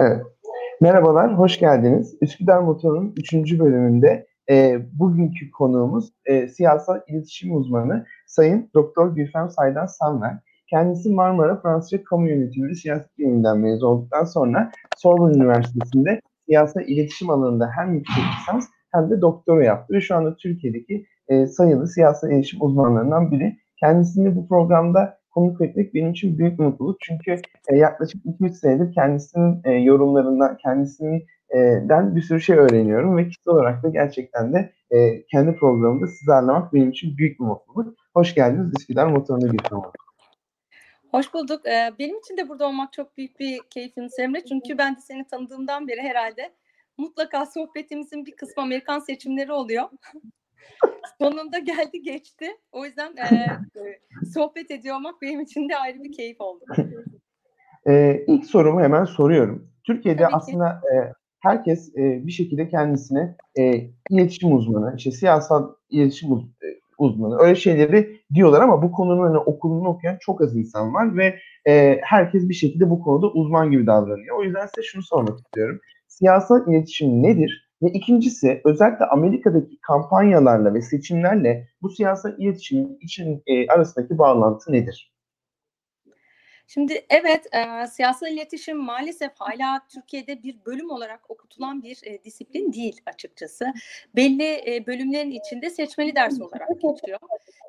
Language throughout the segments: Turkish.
Evet. Merhabalar, hoş geldiniz. Üsküdar Motor'un 3. bölümünde e, bugünkü konuğumuz e, siyasal iletişim uzmanı Sayın Doktor Gülfem Saydan Sanver. Kendisi Marmara Fransızca Kamu Yönetimi ve Siyaset Biliminden mezun olduktan sonra Sorbonne Üniversitesi'nde siyasal iletişim alanında hem yüksek lisans hem de doktora yaptı ve şu anda Türkiye'deki e, sayılı siyasal iletişim uzmanlarından biri. Kendisini bu programda konuk etmek benim için büyük mutluluk. Çünkü e, yaklaşık 2-3 senedir kendisinin e, yorumlarından, kendisinden bir sürü şey öğreniyorum ve kişisel olarak da gerçekten de e, kendi programımda sizi ağırlamak benim için büyük bir mutluluk. Hoş geldiniz Üsküdar Motorunu Gülfem Hoş bulduk. Ee, benim için de burada olmak çok büyük bir keyfim Semre. Çünkü ben de seni tanıdığımdan beri herhalde mutlaka sohbetimizin bir kısmı Amerikan seçimleri oluyor. Sonunda geldi geçti. O yüzden e, sohbet ediyor olmak benim için de ayrı bir keyif oldu. Ee, ilk sorumu hemen soruyorum. Türkiye'de aslında e, herkes e, bir şekilde kendisine e, iletişim uzmanı, işte siyasal iletişim uz- uzmanı öyle şeyleri diyorlar ama bu konunun hani okulunu okuyan çok az insan var ve e, herkes bir şekilde bu konuda uzman gibi davranıyor. O yüzden size şunu sormak istiyorum. Siyasal iletişim nedir? Ve ikincisi özellikle Amerika'daki kampanyalarla ve seçimlerle bu siyasal iletişimin için e, arasındaki bağlantı nedir? Şimdi evet e, siyasal iletişim maalesef hala Türkiye'de bir bölüm olarak okutulan bir e, disiplin değil açıkçası. Belli e, bölümlerin içinde seçmeli ders olarak geçiyor.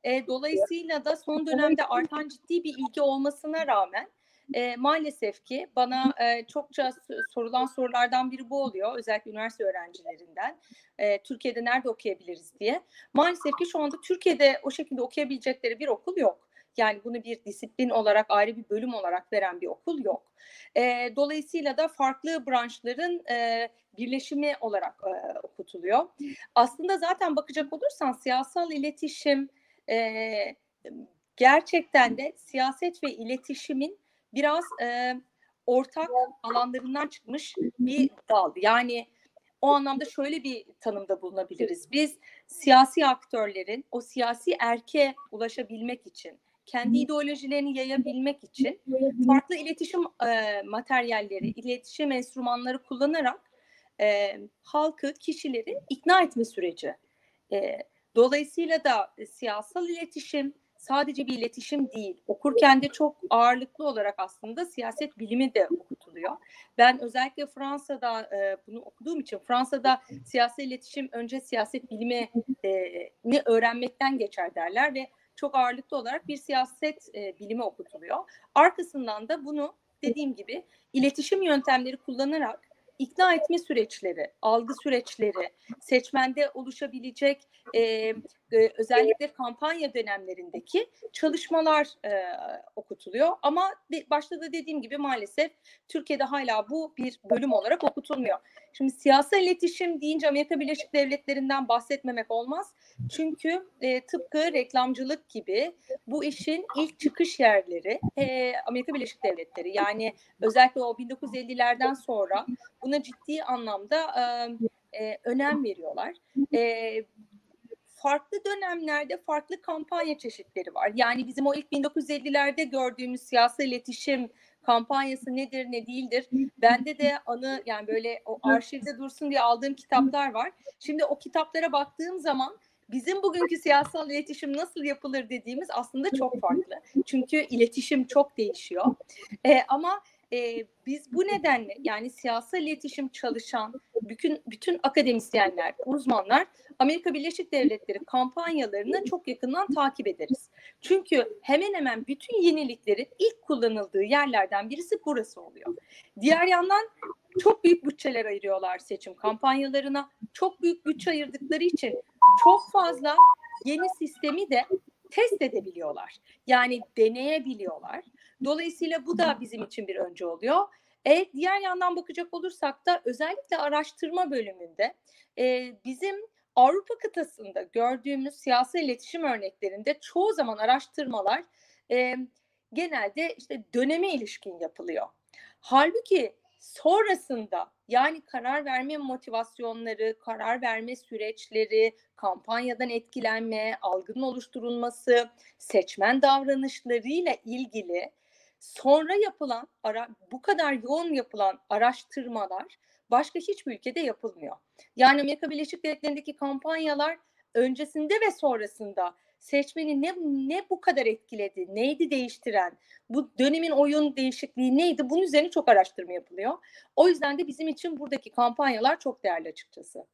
E, dolayısıyla da son dönemde artan ciddi bir ilgi olmasına rağmen e, maalesef ki bana e, çokça sorulan sorulardan biri bu oluyor. Özellikle üniversite öğrencilerinden. E, Türkiye'de nerede okuyabiliriz diye. Maalesef ki şu anda Türkiye'de o şekilde okuyabilecekleri bir okul yok. Yani bunu bir disiplin olarak ayrı bir bölüm olarak veren bir okul yok. E, dolayısıyla da farklı branşların e, birleşimi olarak e, okutuluyor. Aslında zaten bakacak olursan siyasal iletişim e, gerçekten de siyaset ve iletişimin biraz e, ortak alanlarından çıkmış bir dal. Yani o anlamda şöyle bir tanımda bulunabiliriz. Biz siyasi aktörlerin o siyasi erke ulaşabilmek için kendi ideolojilerini yayabilmek için farklı iletişim e, materyalleri, iletişim enstrümanları kullanarak e, halkı, kişileri ikna etme süreci. E, dolayısıyla da siyasal iletişim sadece bir iletişim değil. Okurken de çok ağırlıklı olarak aslında siyaset bilimi de okutuluyor. Ben özellikle Fransa'da e, bunu okuduğum için Fransa'da siyasal iletişim önce siyaset bilimi e, ni öğrenmekten geçer derler ve çok ağırlıklı olarak bir siyaset e, bilimi okutuluyor. Arkasından da bunu dediğim gibi iletişim yöntemleri kullanarak ikna etme süreçleri, algı süreçleri, seçmende oluşabilecek e, özellikle kampanya dönemlerindeki çalışmalar e, okutuluyor. Ama başta da dediğim gibi maalesef Türkiye'de hala bu bir bölüm olarak okutulmuyor. Şimdi siyasal iletişim deyince Amerika Birleşik Devletleri'nden bahsetmemek olmaz. Çünkü e, tıpkı reklamcılık gibi bu işin ilk çıkış yerleri e, Amerika Birleşik Devletleri. Yani özellikle o 1950'lerden sonra buna ciddi anlamda e, e, önem veriyorlar. E, farklı dönemlerde farklı kampanya çeşitleri var. Yani bizim o ilk 1950'lerde gördüğümüz siyasal iletişim kampanyası nedir ne değildir. Bende de anı yani böyle o arşivde dursun diye aldığım kitaplar var. Şimdi o kitaplara baktığım zaman bizim bugünkü siyasal iletişim nasıl yapılır dediğimiz aslında çok farklı. Çünkü iletişim çok değişiyor. Ee, ama e, biz bu nedenle yani siyasal iletişim çalışan bütün bütün akademisyenler, uzmanlar Amerika Birleşik Devletleri kampanyalarını çok yakından takip ederiz. Çünkü hemen hemen bütün yeniliklerin ilk kullanıldığı yerlerden birisi burası oluyor. Diğer yandan çok büyük bütçeler ayırıyorlar seçim kampanyalarına. Çok büyük bütçe ayırdıkları için çok fazla yeni sistemi de test edebiliyorlar. Yani deneyebiliyorlar. Dolayısıyla bu da bizim için bir önce oluyor. E, diğer yandan bakacak olursak da özellikle araştırma bölümünde e, bizim Avrupa kıtasında gördüğümüz siyasi iletişim örneklerinde çoğu zaman araştırmalar e, genelde işte döneme ilişkin yapılıyor. Halbuki sonrasında Yani karar verme motivasyonları, karar verme süreçleri, kampanyadan etkilenme, algının oluşturulması, seçmen davranışlarıyla ilgili sonra yapılan ara, bu kadar yoğun yapılan araştırmalar başka hiçbir ülkede yapılmıyor. Yani Amerika Birleşik Devletleri'ndeki kampanyalar öncesinde ve sonrasında seçmeni ne ne bu kadar etkiledi, neydi değiştiren, bu dönemin oyun değişikliği neydi? Bunun üzerine çok araştırma yapılıyor. O yüzden de bizim için buradaki kampanyalar çok değerli açıkçası.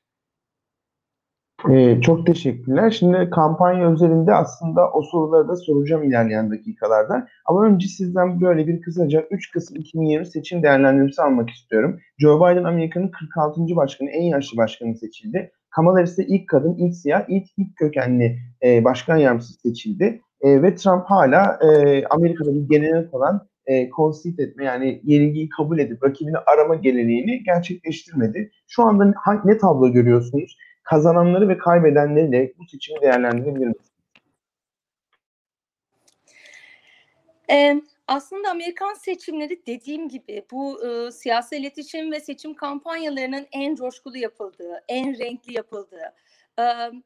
Ee, çok teşekkürler. Şimdi kampanya özelinde aslında o soruları da soracağım ilerleyen dakikalarda. Ama önce sizden böyle bir kısaca 3 Kasım 2020 seçim değerlendirmesi almak istiyorum. Joe Biden Amerika'nın 46. başkanı, en yaşlı başkanı seçildi. Kamala Harris de ilk kadın, ilk siyah, ilk ilk kökenli e, başkan yardımcısı seçildi. E, ve Trump hala e, Amerika'da bir gelenek olan e, concede etme yani yenilgiyi kabul edip rakibini arama geleneğini gerçekleştirmedi. Şu anda ne tablo görüyorsunuz? Kazananları ve kaybedenleri bu seçimi değerlendirebilir misiniz? Ee, aslında Amerikan seçimleri dediğim gibi bu e, siyasi iletişim ve seçim kampanyalarının en coşkulu yapıldığı, en renkli yapıldığı, e,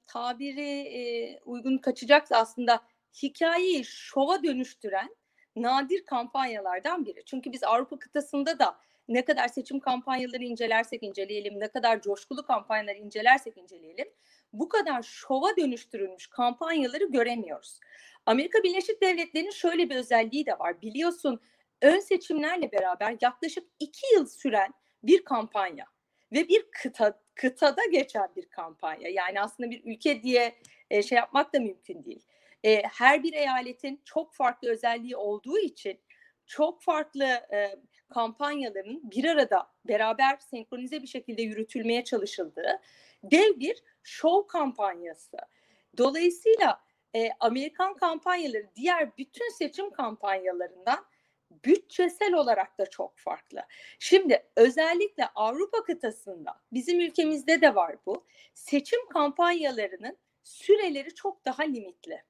tabiri e, uygun kaçacaksa aslında hikayeyi şova dönüştüren nadir kampanyalardan biri. Çünkü biz Avrupa kıtasında da ne kadar seçim kampanyaları incelersek inceleyelim, ne kadar coşkulu kampanyaları incelersek inceleyelim, bu kadar şova dönüştürülmüş kampanyaları göremiyoruz. Amerika Birleşik Devletleri'nin şöyle bir özelliği de var. Biliyorsun ön seçimlerle beraber yaklaşık iki yıl süren bir kampanya ve bir kıta, kıtada geçen bir kampanya. Yani aslında bir ülke diye e, şey yapmak da mümkün değil. E, her bir eyaletin çok farklı özelliği olduğu için çok farklı e, kampanyaların bir arada beraber senkronize bir şekilde yürütülmeye çalışıldığı dev bir show kampanyası. Dolayısıyla e, Amerikan kampanyaları diğer bütün seçim kampanyalarından bütçesel olarak da çok farklı. Şimdi özellikle Avrupa kıtasında bizim ülkemizde de var bu. Seçim kampanyalarının süreleri çok daha limitli.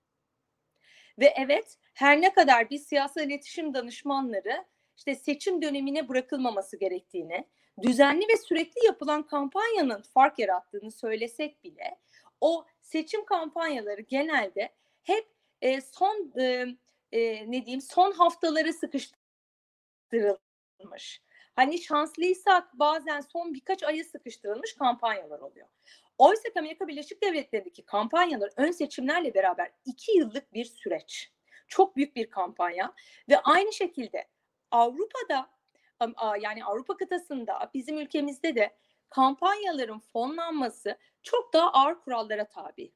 Ve evet her ne kadar biz siyasal iletişim danışmanları işte seçim dönemine bırakılmaması gerektiğini, düzenli ve sürekli yapılan kampanyanın fark yarattığını söylesek bile o seçim kampanyaları genelde hep e, son e, e, ne diyeyim son haftaları sıkıştırılmış. Hani şanslıysak bazen son birkaç ayı sıkıştırılmış kampanyalar oluyor. Oysa Amerika Birleşik Devletleri'ndeki kampanyalar ön seçimlerle beraber iki yıllık bir süreç. Çok büyük bir kampanya ve aynı şekilde Avrupa'da yani Avrupa kıtasında bizim ülkemizde de kampanyaların fonlanması çok daha ağır kurallara tabi.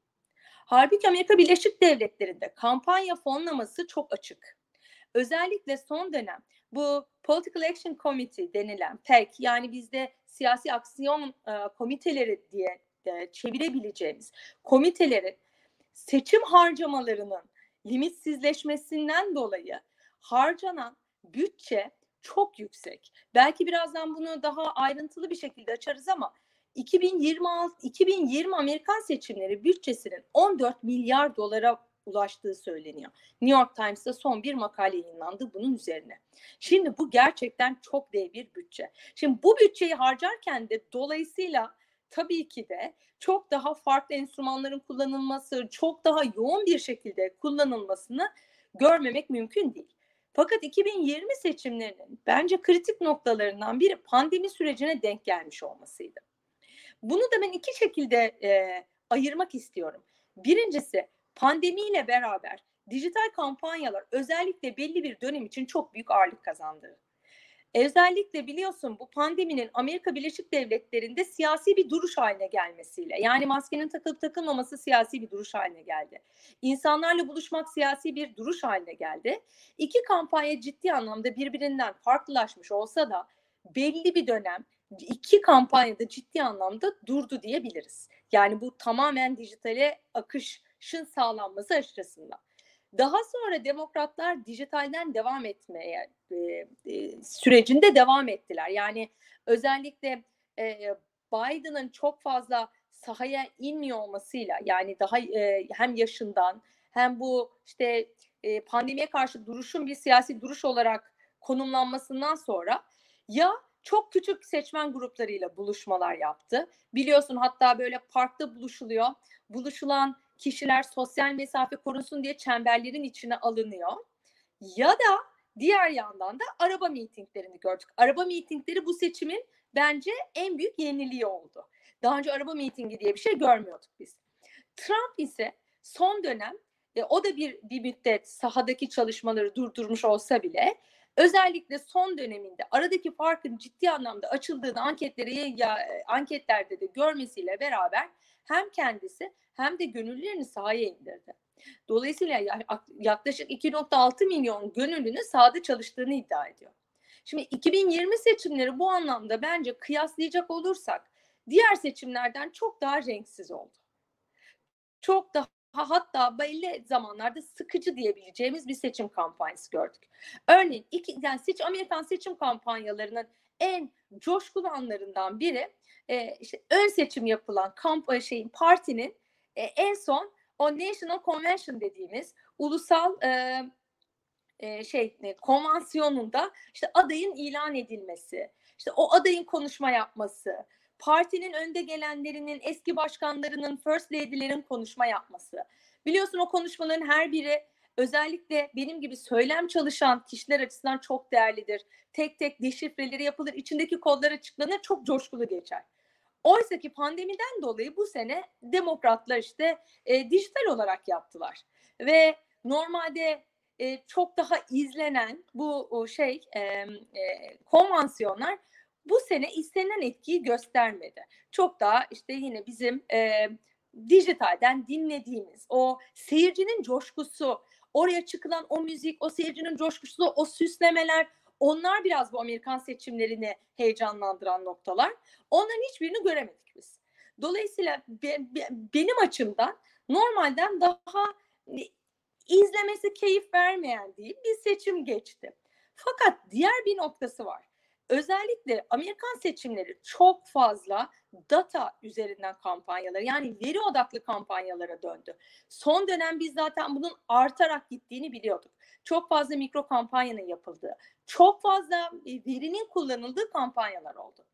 Halbuki Amerika Birleşik Devletleri'nde kampanya fonlaması çok açık. Özellikle son dönem bu Political Action Committee denilen PAC yani bizde siyasi aksiyon e, komiteleri diye de çevirebileceğimiz komitelerin seçim harcamalarının limitsizleşmesinden dolayı harcanan bütçe çok yüksek. Belki birazdan bunu daha ayrıntılı bir şekilde açarız ama 2026 2020 Amerikan seçimleri bütçesinin 14 milyar dolara ulaştığı söyleniyor. New York Times'ta son bir makale yayınlandı bunun üzerine. Şimdi bu gerçekten çok dev bir bütçe. Şimdi bu bütçeyi harcarken de dolayısıyla tabii ki de çok daha farklı enstrümanların kullanılması, çok daha yoğun bir şekilde kullanılmasını görmemek mümkün değil. Fakat 2020 seçimlerinin bence kritik noktalarından biri pandemi sürecine denk gelmiş olmasıydı. Bunu da ben iki şekilde e, ayırmak istiyorum. Birincisi pandemiyle beraber dijital kampanyalar özellikle belli bir dönem için çok büyük ağırlık kazandı. Özellikle biliyorsun bu pandeminin Amerika Birleşik Devletleri'nde siyasi bir duruş haline gelmesiyle yani maskenin takılıp takılmaması siyasi bir duruş haline geldi. İnsanlarla buluşmak siyasi bir duruş haline geldi. İki kampanya ciddi anlamda birbirinden farklılaşmış olsa da belli bir dönem iki kampanyada ciddi anlamda durdu diyebiliriz. Yani bu tamamen dijitale akışın sağlanması açısından. Daha sonra demokratlar dijitalden devam etmeye e, e, sürecinde devam ettiler. Yani özellikle e, Biden'ın çok fazla sahaya inmiyor olmasıyla yani daha e, hem yaşından hem bu işte e, pandemiye karşı duruşun bir siyasi duruş olarak konumlanmasından sonra ya çok küçük seçmen gruplarıyla buluşmalar yaptı. Biliyorsun hatta böyle parkta buluşuluyor. Buluşulan kişiler sosyal mesafe korunsun diye çemberlerin içine alınıyor. Ya da diğer yandan da araba mitinglerini gördük. Araba mitingleri bu seçimin bence en büyük yeniliği oldu. Daha önce araba mitingi diye bir şey görmüyorduk biz. Trump ise son dönem e, o da bir bir müddet sahadaki çalışmaları durdurmuş olsa bile özellikle son döneminde aradaki farkın ciddi anlamda açıldığını anketleri ya, anketlerde de görmesiyle beraber hem kendisi hem de gönüllülerini sahaya indirdi. Dolayısıyla yaklaşık 2.6 milyon gönüllünün sahada çalıştığını iddia ediyor. Şimdi 2020 seçimleri bu anlamda bence kıyaslayacak olursak diğer seçimlerden çok daha renksiz oldu. Çok daha hatta belli zamanlarda sıkıcı diyebileceğimiz bir seçim kampanyası gördük. Örneğin iki, yani seç, Amerikan seçim kampanyalarının en coşkulu anlarından biri e, işte ön seçim yapılan kamp e, şeyin partinin e, en son o National Convention dediğimiz ulusal e, e, şey e, konvansiyonunda işte adayın ilan edilmesi, işte o adayın konuşma yapması, partinin önde gelenlerinin, eski başkanlarının, first lady'lerin konuşma yapması. Biliyorsun o konuşmaların her biri özellikle benim gibi söylem çalışan kişiler açısından çok değerlidir. Tek tek deşifreleri yapılır, içindeki kodlar açıklanır, çok coşkulu geçer. Oysa ki pandemiden dolayı bu sene demokratlar işte e, dijital olarak yaptılar. Ve normalde e, çok daha izlenen bu şey e, e, konvansiyonlar bu sene istenilen etkiyi göstermedi. Çok daha işte yine bizim e, dijitalden dinlediğimiz o seyircinin coşkusu, oraya çıkılan o müzik, o seyircinin coşkusu, o süslemeler, onlar biraz bu Amerikan seçimlerini heyecanlandıran noktalar. Onların hiçbirini göremedik biz. Dolayısıyla be, be, benim açımdan normalden daha izlemesi keyif vermeyen değil bir seçim geçti. Fakat diğer bir noktası var. Özellikle Amerikan seçimleri çok fazla data üzerinden kampanyalar yani veri odaklı kampanyalara döndü. Son dönem biz zaten bunun artarak gittiğini biliyorduk. Çok fazla mikro kampanyanın yapıldığı, çok fazla e, verinin kullanıldığı kampanyalar oldu.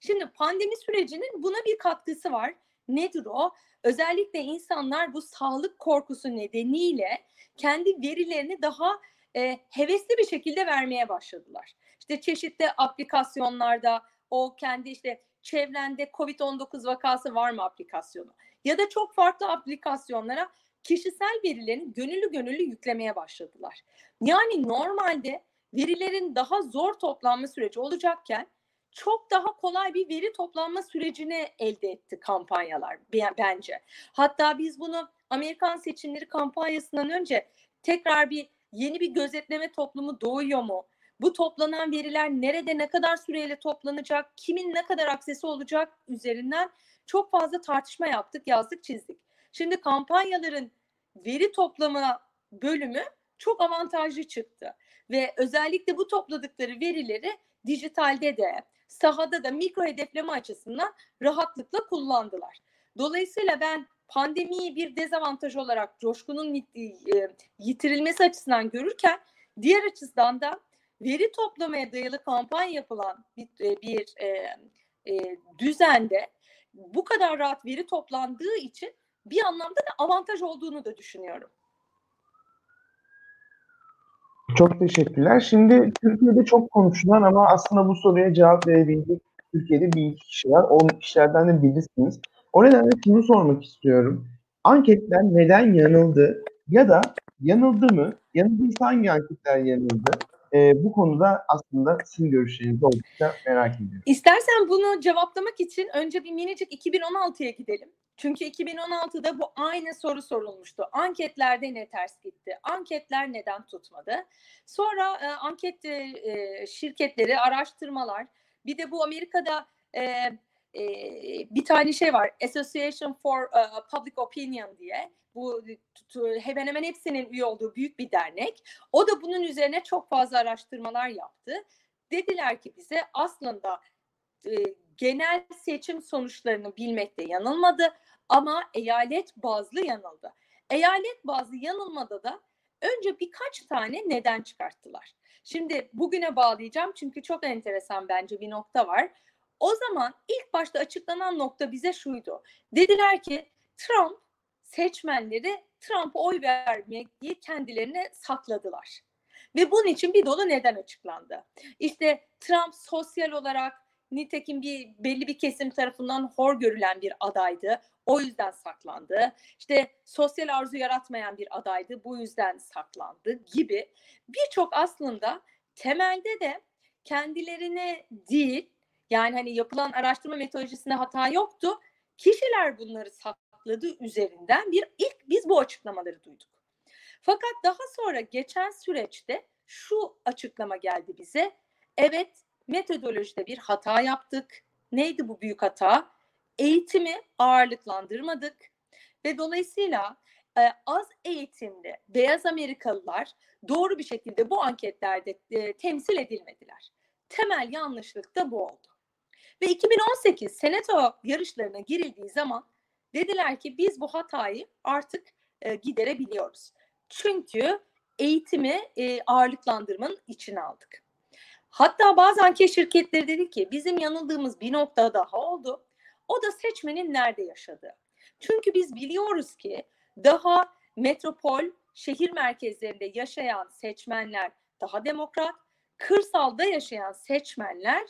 Şimdi pandemi sürecinin buna bir katkısı var. Nedir o? Özellikle insanlar bu sağlık korkusu nedeniyle kendi verilerini daha e, hevesli bir şekilde vermeye başladılar. İşte çeşitli aplikasyonlarda o kendi işte çevrende COVID-19 vakası var mı aplikasyonu ya da çok farklı aplikasyonlara kişisel verilerini gönüllü gönüllü yüklemeye başladılar. Yani normalde verilerin daha zor toplanma süreci olacakken çok daha kolay bir veri toplanma sürecini elde etti kampanyalar bence. Hatta biz bunu Amerikan seçimleri kampanyasından önce tekrar bir yeni bir gözetleme toplumu doğuyor mu? Bu toplanan veriler nerede ne kadar süreyle toplanacak, kimin ne kadar aksesi olacak üzerinden çok fazla tartışma yaptık, yazdık, çizdik. Şimdi kampanyaların veri toplama bölümü çok avantajlı çıktı. Ve özellikle bu topladıkları verileri dijitalde de, sahada da mikro hedefleme açısından rahatlıkla kullandılar. Dolayısıyla ben pandemiyi bir dezavantaj olarak coşkunun e, yitirilmesi açısından görürken diğer açıdan da veri toplamaya dayalı kampanya yapılan bir, e, bir e, e, düzende bu kadar rahat veri toplandığı için bir anlamda da avantaj olduğunu da düşünüyorum. Çok teşekkürler. Şimdi Türkiye'de çok konuşulan ama aslında bu soruya cevap verebilecek Türkiye'de bir iki kişi var. O kişilerden de birisiniz. O nedenle şunu sormak istiyorum. Anketler neden yanıldı? Ya da yanıldı mı? Yanıldıysa hangi anketler yanıldı? Ee, bu konuda aslında sizin görüşlerinizi oldukça merak ediyorum. İstersen bunu cevaplamak için önce bir minicik 2016'ya gidelim. Çünkü 2016'da bu aynı soru sorulmuştu. Anketlerde ne ters gitti? Anketler neden tutmadı? Sonra e, anket e, şirketleri, araştırmalar, bir de bu Amerika'da e, e, bir tane şey var. Association for uh, Public Opinion diye. Bu hemen hemen hepsinin üye olduğu büyük bir dernek. O da bunun üzerine çok fazla araştırmalar yaptı. Dediler ki bize aslında e, genel seçim sonuçlarını bilmekte yanılmadı ama eyalet bazlı yanıldı. Eyalet bazlı yanılmada da önce birkaç tane neden çıkarttılar. Şimdi bugüne bağlayacağım çünkü çok enteresan bence bir nokta var. O zaman ilk başta açıklanan nokta bize şuydu. Dediler ki Trump seçmenleri Trump'a oy vermeyi kendilerine sakladılar. Ve bunun için bir dolu neden açıklandı. İşte Trump sosyal olarak nitekim bir belli bir kesim tarafından hor görülen bir adaydı. O yüzden saklandı. İşte sosyal arzu yaratmayan bir adaydı. Bu yüzden saklandı gibi birçok aslında temelde de kendilerine değil yani hani yapılan araştırma metodolojisinde hata yoktu. Kişiler bunları sakladığı üzerinden bir ilk biz bu açıklamaları duyduk. Fakat daha sonra geçen süreçte şu açıklama geldi bize. Evet metodolojide bir hata yaptık. Neydi bu büyük hata? Eğitimi ağırlıklandırmadık ve dolayısıyla e, az eğitimli beyaz Amerikalılar doğru bir şekilde bu anketlerde e, temsil edilmediler. Temel yanlışlık da bu oldu. Ve 2018 senato yarışlarına girildiği zaman dediler ki biz bu hatayı artık e, giderebiliyoruz. Çünkü eğitimi e, ağırlıklandırmanın içine aldık. Hatta bazı anket şirketleri dedi ki bizim yanıldığımız bir nokta daha oldu. O da seçmenin nerede yaşadığı. Çünkü biz biliyoruz ki daha metropol şehir merkezlerinde yaşayan seçmenler daha demokrat, kırsalda yaşayan seçmenler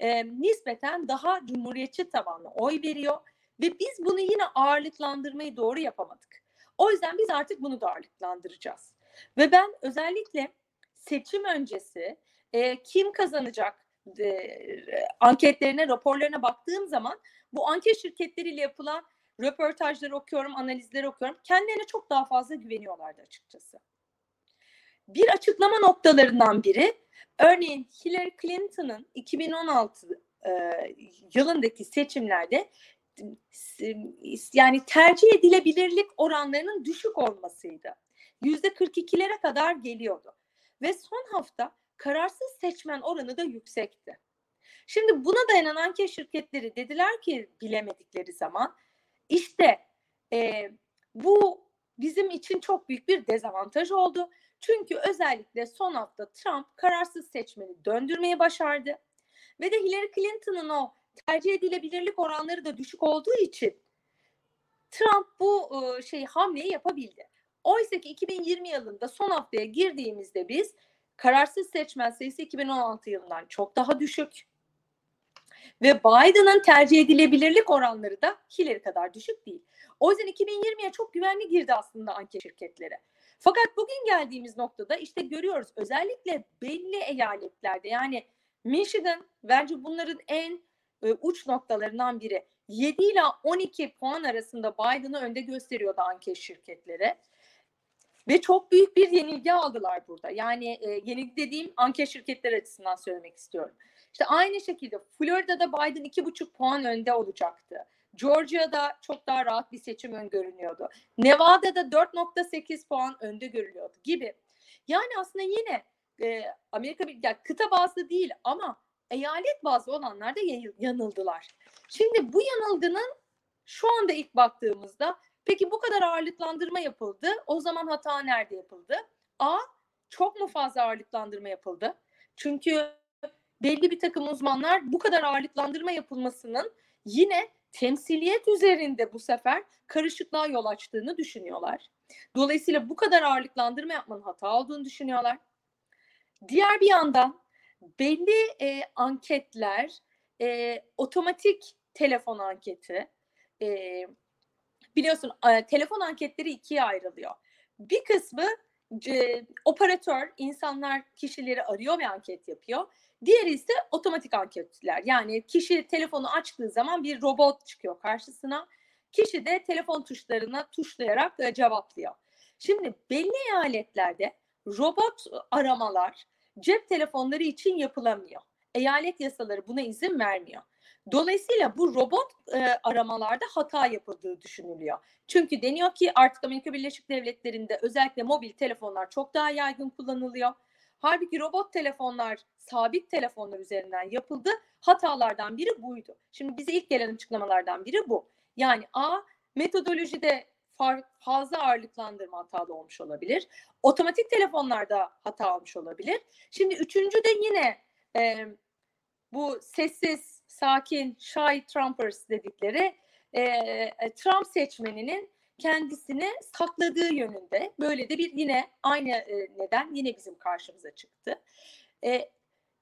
e, nispeten daha cumhuriyetçi tabanlı oy veriyor ve biz bunu yine ağırlıklandırmayı doğru yapamadık. O yüzden biz artık bunu da ağırlıklandıracağız. Ve ben özellikle seçim öncesi e, kim kazanacak e, anketlerine, raporlarına baktığım zaman bu anket şirketleriyle yapılan röportajları okuyorum, analizleri okuyorum. Kendilerine çok daha fazla güveniyorlardı açıkçası. Bir açıklama noktalarından biri örneğin Hillary Clinton'ın 2016 e, yılındaki seçimlerde yani tercih edilebilirlik oranlarının düşük olmasıydı. Yüzde 42'lere kadar geliyordu. Ve son hafta kararsız seçmen oranı da yüksekti. Şimdi buna dayanan anket şirketleri dediler ki bilemedikleri zaman işte e, bu bizim için çok büyük bir dezavantaj oldu. Çünkü özellikle son hafta Trump kararsız seçmeni döndürmeyi başardı. Ve de Hillary Clinton'ın o tercih edilebilirlik oranları da düşük olduğu için Trump bu şey hamleyi yapabildi. Oysa ki 2020 yılında son haftaya girdiğimizde biz kararsız seçmen sayısı 2016 yılından çok daha düşük. Ve Biden'ın tercih edilebilirlik oranları da Hillary kadar düşük değil. O yüzden 2020'ye çok güvenli girdi aslında anket şirketleri. Fakat bugün geldiğimiz noktada işte görüyoruz özellikle belli eyaletlerde yani Michigan bence bunların en e, uç noktalarından biri. 7 ile 12 puan arasında Biden'ı önde gösteriyordu anket şirketleri. Ve çok büyük bir yenilgi aldılar burada. Yani e, yenilgi dediğim anket şirketleri açısından söylemek istiyorum. İşte aynı şekilde Florida'da Biden 2,5 puan önde olacaktı. Georgia'da çok daha rahat bir seçim öngörülüyordu. Nevada'da 4.8 puan önde görülüyordu gibi. Yani aslında yine e, Amerika yani kıta bazlı değil ama eyalet bazlı olanlar da yanıldılar. Şimdi bu yanılgının şu anda ilk baktığımızda peki bu kadar ağırlıklandırma yapıldı. O zaman hata nerede yapıldı? A. Çok mu fazla ağırlıklandırma yapıldı? Çünkü belli bir takım uzmanlar bu kadar ağırlıklandırma yapılmasının yine temsiliyet üzerinde bu sefer karışıklığa yol açtığını düşünüyorlar. Dolayısıyla bu kadar ağırlıklandırma yapmanın hata olduğunu düşünüyorlar. Diğer bir yandan belli e, anketler e, otomatik telefon anketi e, biliyorsun e, telefon anketleri ikiye ayrılıyor. Bir kısmı e, operatör insanlar kişileri arıyor ve anket yapıyor. Diğeri ise otomatik anketler. Yani kişi telefonu açtığı zaman bir robot çıkıyor karşısına. Kişi de telefon tuşlarına tuşlayarak e, cevaplıyor. Şimdi belli eyaletlerde robot aramalar cep telefonları için yapılamıyor. Eyalet yasaları buna izin vermiyor. Dolayısıyla bu robot e, aramalarda hata yapıldığı düşünülüyor. Çünkü deniyor ki artık Amerika Birleşik Devletleri'nde özellikle mobil telefonlar çok daha yaygın kullanılıyor. Halbuki robot telefonlar sabit telefonlar üzerinden yapıldı. Hatalardan biri buydu. Şimdi bize ilk gelen açıklamalardan biri bu. Yani A metodolojide fazla ağırlıklandırma hatalı olmuş olabilir. Otomatik telefonlarda hata olmuş olabilir. Şimdi üçüncü de yine e, bu sessiz, sakin, shy Trumpers dedikleri e, Trump seçmeninin kendisini sakladığı yönünde. Böyle de bir yine aynı e, neden yine bizim karşımıza çıktı. E,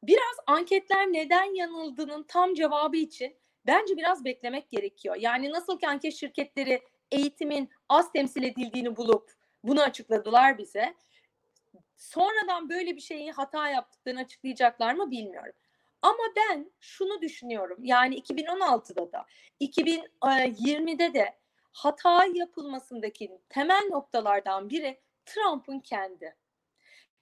biraz anketler neden yanıldığının tam cevabı için bence biraz beklemek gerekiyor. Yani nasıl ki anket şirketleri eğitimin az temsil edildiğini bulup bunu açıkladılar bize. Sonradan böyle bir şeyi hata yaptıklarını açıklayacaklar mı bilmiyorum. Ama ben şunu düşünüyorum. Yani 2016'da da 2020'de de hata yapılmasındaki temel noktalardan biri Trump'ın kendi.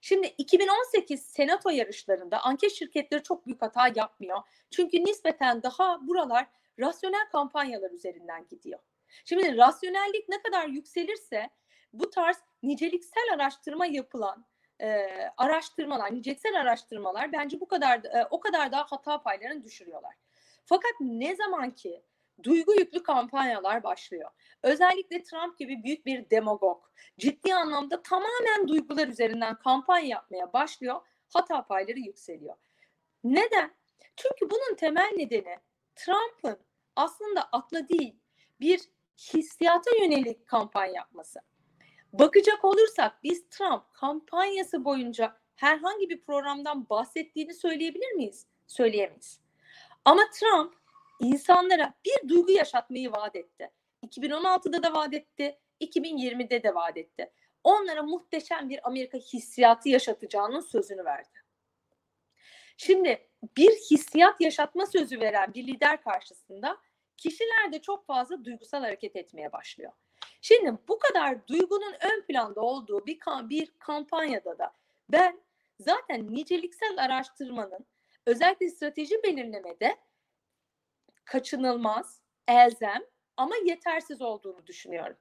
Şimdi 2018 senato yarışlarında anket şirketleri çok büyük hata yapmıyor. Çünkü nispeten daha buralar rasyonel kampanyalar üzerinden gidiyor. Şimdi rasyonellik ne kadar yükselirse bu tarz niceliksel araştırma yapılan e, araştırmalar, niceliksel araştırmalar bence bu kadar e, o kadar daha hata paylarını düşürüyorlar. Fakat ne zaman ki duygu yüklü kampanyalar başlıyor. Özellikle Trump gibi büyük bir demagog ciddi anlamda tamamen duygular üzerinden kampanya yapmaya başlıyor. Hata payları yükseliyor. Neden? Çünkü bunun temel nedeni Trump'ın aslında akla değil bir hissiyata yönelik kampanya yapması. Bakacak olursak biz Trump kampanyası boyunca herhangi bir programdan bahsettiğini söyleyebilir miyiz? Söyleyemeyiz. Ama Trump insanlara bir duygu yaşatmayı vaat etti. 2016'da da vaat etti, 2020'de de vaat etti. Onlara muhteşem bir Amerika hissiyatı yaşatacağının sözünü verdi. Şimdi bir hissiyat yaşatma sözü veren bir lider karşısında kişiler de çok fazla duygusal hareket etmeye başlıyor. Şimdi bu kadar duygunun ön planda olduğu bir, bir kampanyada da ben zaten niceliksel araştırmanın özellikle strateji belirlemede kaçınılmaz, elzem ama yetersiz olduğunu düşünüyorum.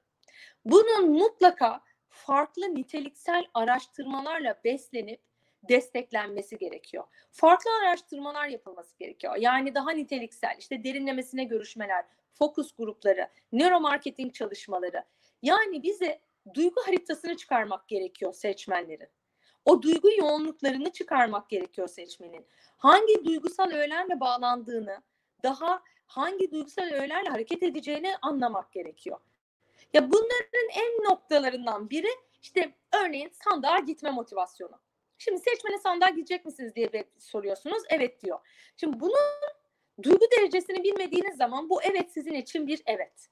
Bunun mutlaka farklı niteliksel araştırmalarla beslenip desteklenmesi gerekiyor. Farklı araştırmalar yapılması gerekiyor. Yani daha niteliksel, işte derinlemesine görüşmeler, fokus grupları, nöromarketing çalışmaları. Yani bize duygu haritasını çıkarmak gerekiyor seçmenlerin. O duygu yoğunluklarını çıkarmak gerekiyor seçmenin. Hangi duygusal öğelerle bağlandığını, daha hangi duygusal öğelerle hareket edeceğini anlamak gerekiyor. Ya bunların en noktalarından biri işte örneğin sandığa gitme motivasyonu. Şimdi seçmene sandığa gidecek misiniz diye soruyorsunuz. Evet diyor. Şimdi bunun duygu derecesini bilmediğiniz zaman bu evet sizin için bir evet.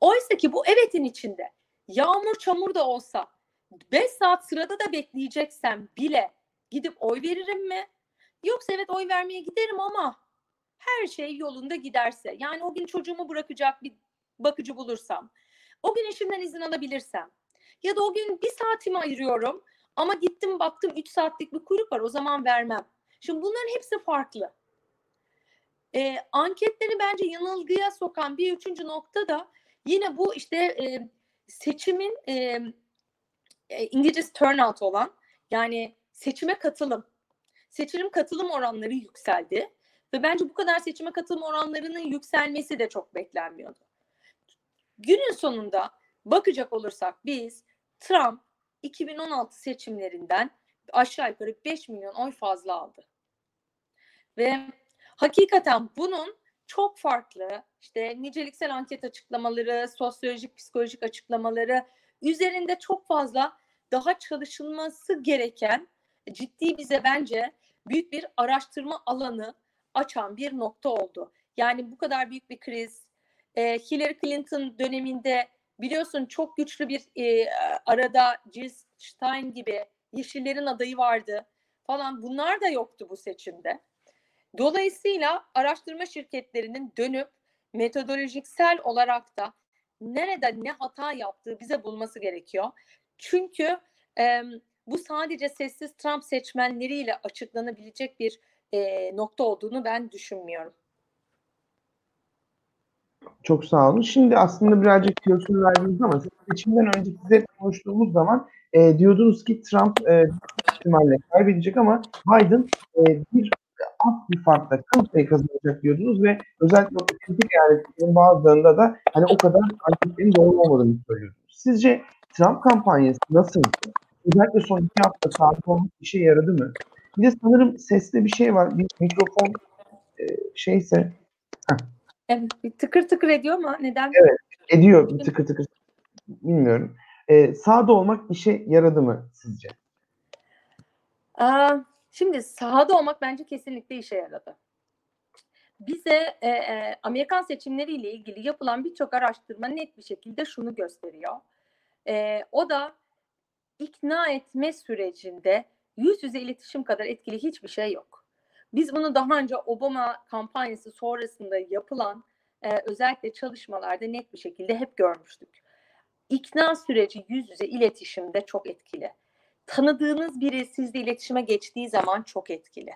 Oysa ki bu evetin içinde yağmur çamur da olsa 5 saat sırada da bekleyeceksem bile gidip oy veririm mi? Yoksa evet oy vermeye giderim ama her şey yolunda giderse yani o gün çocuğumu bırakacak bir bakıcı bulursam o gün eşimden izin alabilirsem ya da o gün bir saatimi ayırıyorum ama gittim baktım 3 saatlik bir kuyruk var o zaman vermem. Şimdi bunların hepsi farklı. Ee, anketleri bence yanılgıya sokan bir üçüncü nokta da yine bu işte e, seçimin e, e, turnout olan yani seçime katılım. Seçim katılım oranları yükseldi ve bence bu kadar seçime katılım oranlarının yükselmesi de çok beklenmiyordu. Günün sonunda bakacak olursak biz Trump 2016 seçimlerinden aşağı yukarı 5 milyon oy fazla aldı. Ve hakikaten bunun çok farklı işte niceliksel anket açıklamaları, sosyolojik, psikolojik açıklamaları üzerinde çok fazla daha çalışılması gereken ciddi bize bence büyük bir araştırma alanı açan bir nokta oldu. Yani bu kadar büyük bir kriz, e, Hillary Clinton döneminde biliyorsun çok güçlü bir e, arada Jill Stein gibi Yeşillerin adayı vardı falan bunlar da yoktu bu seçimde. Dolayısıyla araştırma şirketlerinin dönüp metodolojiksel olarak da nerede ne hata yaptığı bize bulması gerekiyor. Çünkü e, bu sadece sessiz Trump seçmenleriyle açıklanabilecek bir e, nokta olduğunu ben düşünmüyorum. Çok sağ olun. Şimdi aslında birazcık tiyosunu verdiniz ama seçimden önce size konuştuğumuz zaman e, diyordunuz ki Trump e, ihtimalle kaybedecek ama Biden e, bir az bir farkla payı kazanacak diyordunuz ve özellikle o kritik eyaletlerin bazılarında da hani o kadar anketlerin doğru olmadığını söylüyordunuz. Sizce Trump kampanyası nasıldı? Özellikle son iki hafta saat olmuş işe yaradı mı? Bir de sanırım sesli bir şey var. Bir mikrofon e, şeyse Evet, bir tıkır tıkır ediyor ama neden? Evet. ediyor bir tıkır tıkır bilmiyorum. E, sağda olmak işe yaradı mı sizce? Aa, şimdi sahada olmak bence kesinlikle işe yaradı. Bize e, e, Amerikan seçimleriyle ilgili yapılan birçok araştırma net bir şekilde şunu gösteriyor. E, o da ikna etme sürecinde yüz yüze iletişim kadar etkili hiçbir şey yok. Biz bunu daha önce Obama kampanyası sonrasında yapılan e, özellikle çalışmalarda net bir şekilde hep görmüştük. İkna süreci yüz yüze iletişimde çok etkili. Tanıdığınız biri sizle iletişime geçtiği zaman çok etkili.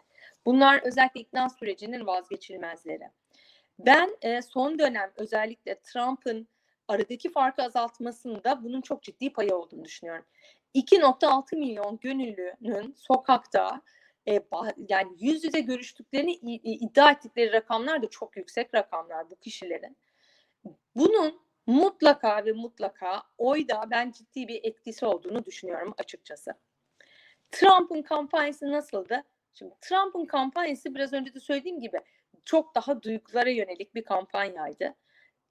Bunlar özellikle ikna sürecinin vazgeçilmezleri. Ben e, son dönem özellikle Trump'ın aradaki farkı azaltmasında bunun çok ciddi payı olduğunu düşünüyorum. 2.6 milyon gönüllünün sokakta e, yani yüz yüze görüştüklerini iddia ettikleri rakamlar da çok yüksek rakamlar bu kişilerin. Bunun mutlaka ve mutlaka oyda ben ciddi bir etkisi olduğunu düşünüyorum açıkçası. Trump'ın kampanyası nasıldı? Şimdi Trump'ın kampanyası biraz önce de söylediğim gibi çok daha duygulara yönelik bir kampanyaydı.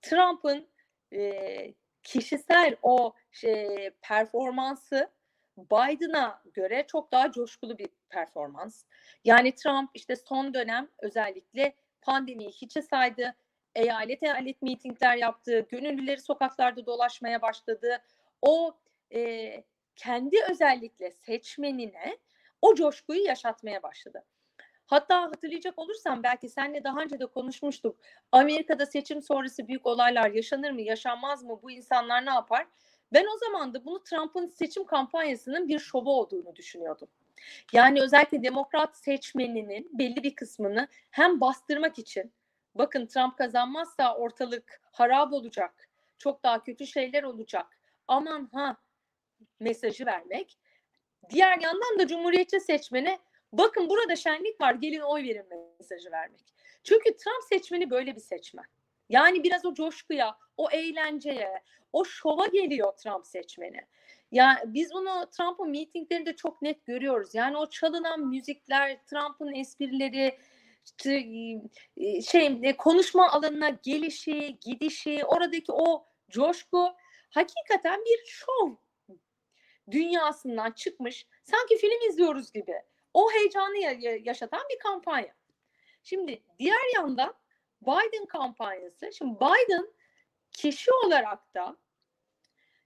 Trump'ın e, kişisel o şey, performansı Biden'a göre çok daha coşkulu bir performans. Yani Trump işte son dönem özellikle pandemiyi hiçe saydı. Eyalet eyalet mitingler yaptı. Gönüllüleri sokaklarda dolaşmaya başladı. O e, kendi özellikle seçmenine o coşkuyu yaşatmaya başladı. Hatta hatırlayacak olursam belki seninle daha önce de konuşmuştuk. Amerika'da seçim sonrası büyük olaylar yaşanır mı, yaşanmaz mı? Bu insanlar ne yapar? Ben o zaman da bunu Trump'ın seçim kampanyasının bir şovu olduğunu düşünüyordum. Yani özellikle demokrat seçmeninin belli bir kısmını hem bastırmak için bakın Trump kazanmazsa ortalık harap olacak. Çok daha kötü şeyler olacak. Aman ha mesajı vermek. Diğer yandan da cumhuriyetçi seçmene bakın burada şenlik var gelin oy verin mesajı vermek. Çünkü Trump seçmeni böyle bir seçmen. Yani biraz o coşkuya, o eğlenceye, o şova geliyor Trump seçmeni. Yani biz bunu Trump'ın mitinglerinde çok net görüyoruz. Yani o çalınan müzikler, Trump'ın esprileri, e, şey e, konuşma alanına gelişi, gidişi, oradaki o coşku hakikaten bir şov dünyasından çıkmış. Sanki film izliyoruz gibi. O heyecanı yaşatan bir kampanya. Şimdi diğer yandan Biden kampanyası. Şimdi Biden kişi olarak da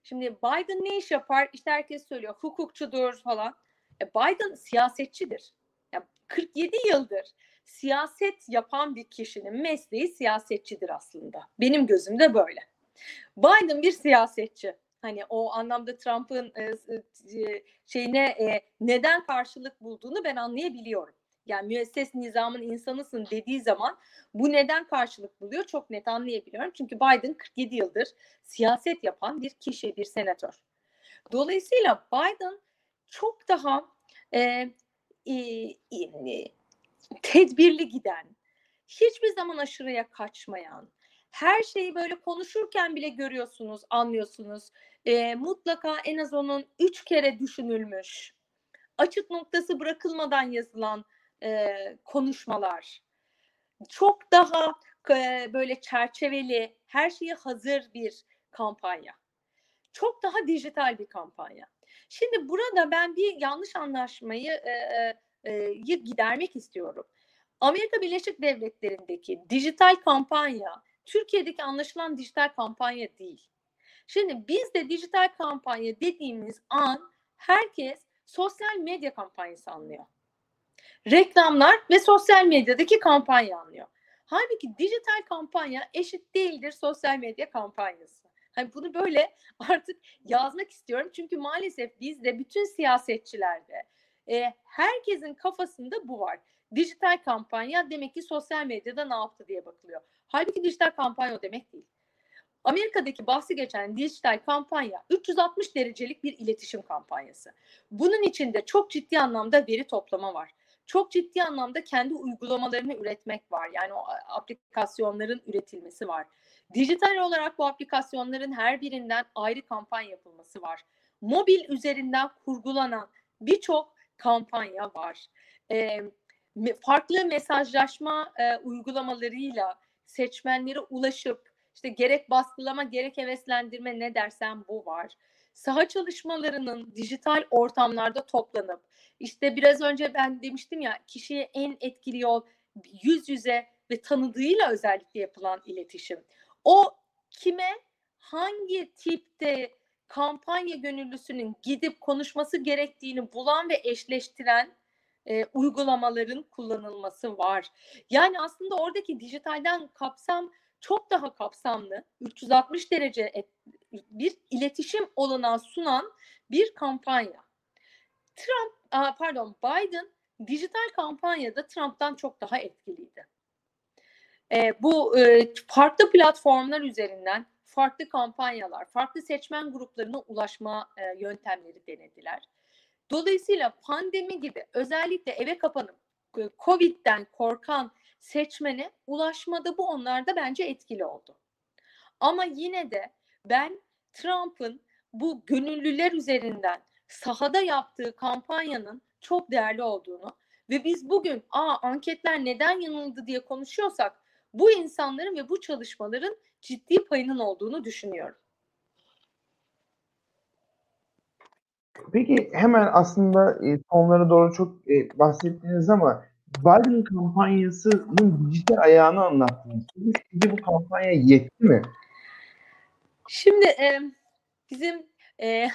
şimdi Biden ne iş yapar? İşte herkes söylüyor hukukçudur falan. E Biden siyasetçidir. Yani 47 yıldır siyaset yapan bir kişinin mesleği siyasetçidir aslında. Benim gözümde böyle. Biden bir siyasetçi. Hani o anlamda Trump'ın e, e, şeyine e, neden karşılık bulduğunu ben anlayabiliyorum yani müesses nizamın insanısın dediği zaman bu neden karşılık buluyor çok net anlayabiliyorum. Çünkü Biden 47 yıldır siyaset yapan bir kişi, bir senatör. Dolayısıyla Biden çok daha e, e, e, tedbirli giden, hiçbir zaman aşırıya kaçmayan, her şeyi böyle konuşurken bile görüyorsunuz, anlıyorsunuz. E, mutlaka en az onun üç kere düşünülmüş, açık noktası bırakılmadan yazılan e, konuşmalar. Çok daha e, böyle çerçeveli, her şeye hazır bir kampanya. Çok daha dijital bir kampanya. Şimdi burada ben bir yanlış anlaşmayı e, e, gidermek istiyorum. Amerika Birleşik Devletleri'ndeki dijital kampanya Türkiye'deki anlaşılan dijital kampanya değil. Şimdi bizde dijital kampanya dediğimiz an herkes sosyal medya kampanyası anlıyor reklamlar ve sosyal medyadaki kampanya anlıyor. Halbuki dijital kampanya eşit değildir sosyal medya kampanyası. Hani bunu böyle artık yazmak istiyorum. Çünkü maalesef bizde bütün siyasetçilerde e, herkesin kafasında bu var. Dijital kampanya demek ki sosyal medyada ne yaptı diye bakılıyor. Halbuki dijital kampanya demek değil. Amerika'daki bahsi geçen dijital kampanya 360 derecelik bir iletişim kampanyası. Bunun içinde çok ciddi anlamda veri toplama var çok ciddi anlamda kendi uygulamalarını üretmek var. Yani o aplikasyonların üretilmesi var. Dijital olarak bu aplikasyonların her birinden ayrı kampanya yapılması var. Mobil üzerinden kurgulanan birçok kampanya var. E, farklı mesajlaşma e, uygulamalarıyla seçmenlere ulaşıp işte gerek baskılama gerek heveslendirme ne dersen bu var. Saha çalışmalarının dijital ortamlarda toplanıp işte biraz önce ben demiştim ya kişiye en etkili yol yüz yüze ve tanıdığıyla özellikle yapılan iletişim. O kime hangi tipte kampanya gönüllüsünün gidip konuşması gerektiğini bulan ve eşleştiren e, uygulamaların kullanılması var. Yani aslında oradaki dijitalden kapsam çok daha kapsamlı, 360 derece et, bir iletişim olanağı sunan bir kampanya. Trump, pardon Biden dijital kampanyada Trump'tan çok daha etkiliydi. E, bu e, farklı platformlar üzerinden farklı kampanyalar, farklı seçmen gruplarına ulaşma e, yöntemleri denediler. Dolayısıyla pandemi gibi özellikle eve kapanıp Covid'den korkan seçmene ulaşmada bu onlarda bence etkili oldu. Ama yine de ben Trump'ın bu gönüllüler üzerinden sahada yaptığı kampanyanın çok değerli olduğunu ve biz bugün aa anketler neden yanıldı diye konuşuyorsak bu insanların ve bu çalışmaların ciddi payının olduğunu düşünüyorum. Peki hemen aslında e, sonlara doğru çok e, bahsettiniz ama Biden kampanyasının dijital ayağını anlattınız. Sizce bu kampanya yetti mi? Şimdi e, bizim e,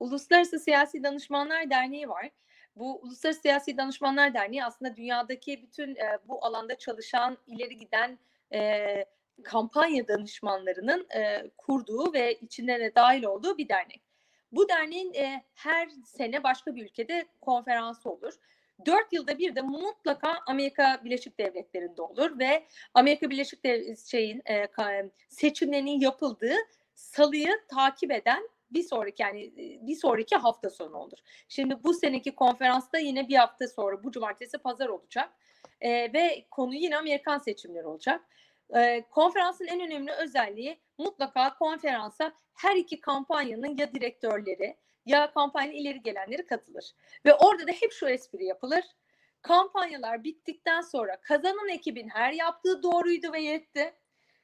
Uluslararası Siyasi Danışmanlar Derneği var. Bu Uluslararası Siyasi Danışmanlar Derneği aslında dünyadaki bütün e, bu alanda çalışan, ileri giden e, kampanya danışmanlarının e, kurduğu ve içine de dahil olduğu bir dernek. Bu derneğin e, her sene başka bir ülkede konferansı olur. Dört yılda bir de mutlaka Amerika Birleşik Devletleri'nde olur ve Amerika Birleşik Devletleri'nin e, seçimlerinin yapıldığı salıyı takip eden bir sonraki yani bir sonraki hafta sonu olur. Şimdi bu seneki konferansta yine bir hafta sonra bu cumartesi pazar olacak e, ve konu yine Amerikan seçimleri olacak. E, konferansın en önemli özelliği mutlaka konferansa her iki kampanyanın ya direktörleri ya kampanya ileri gelenleri katılır. Ve orada da hep şu espri yapılır. Kampanyalar bittikten sonra kazanan ekibin her yaptığı doğruydu ve yetti.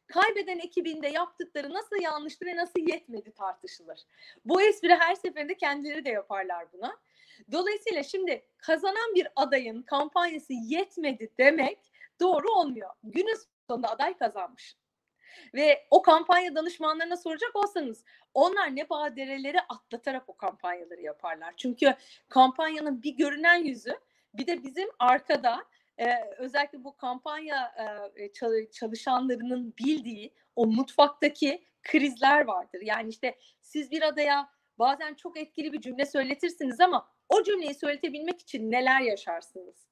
Kaybeden ekibinde yaptıkları nasıl yanlıştı ve nasıl yetmedi tartışılır. Bu espri her seferinde kendileri de yaparlar buna. Dolayısıyla şimdi kazanan bir adayın kampanyası yetmedi demek doğru olmuyor. Günün sonunda aday kazanmış. Ve o kampanya danışmanlarına soracak olsanız onlar ne badireleri atlatarak o kampanyaları yaparlar. Çünkü kampanyanın bir görünen yüzü bir de bizim arkada e, özellikle bu kampanya e, çalışanlarının bildiği o mutfaktaki krizler vardır. Yani işte siz bir adaya bazen çok etkili bir cümle söyletirsiniz ama o cümleyi söyletebilmek için neler yaşarsınız?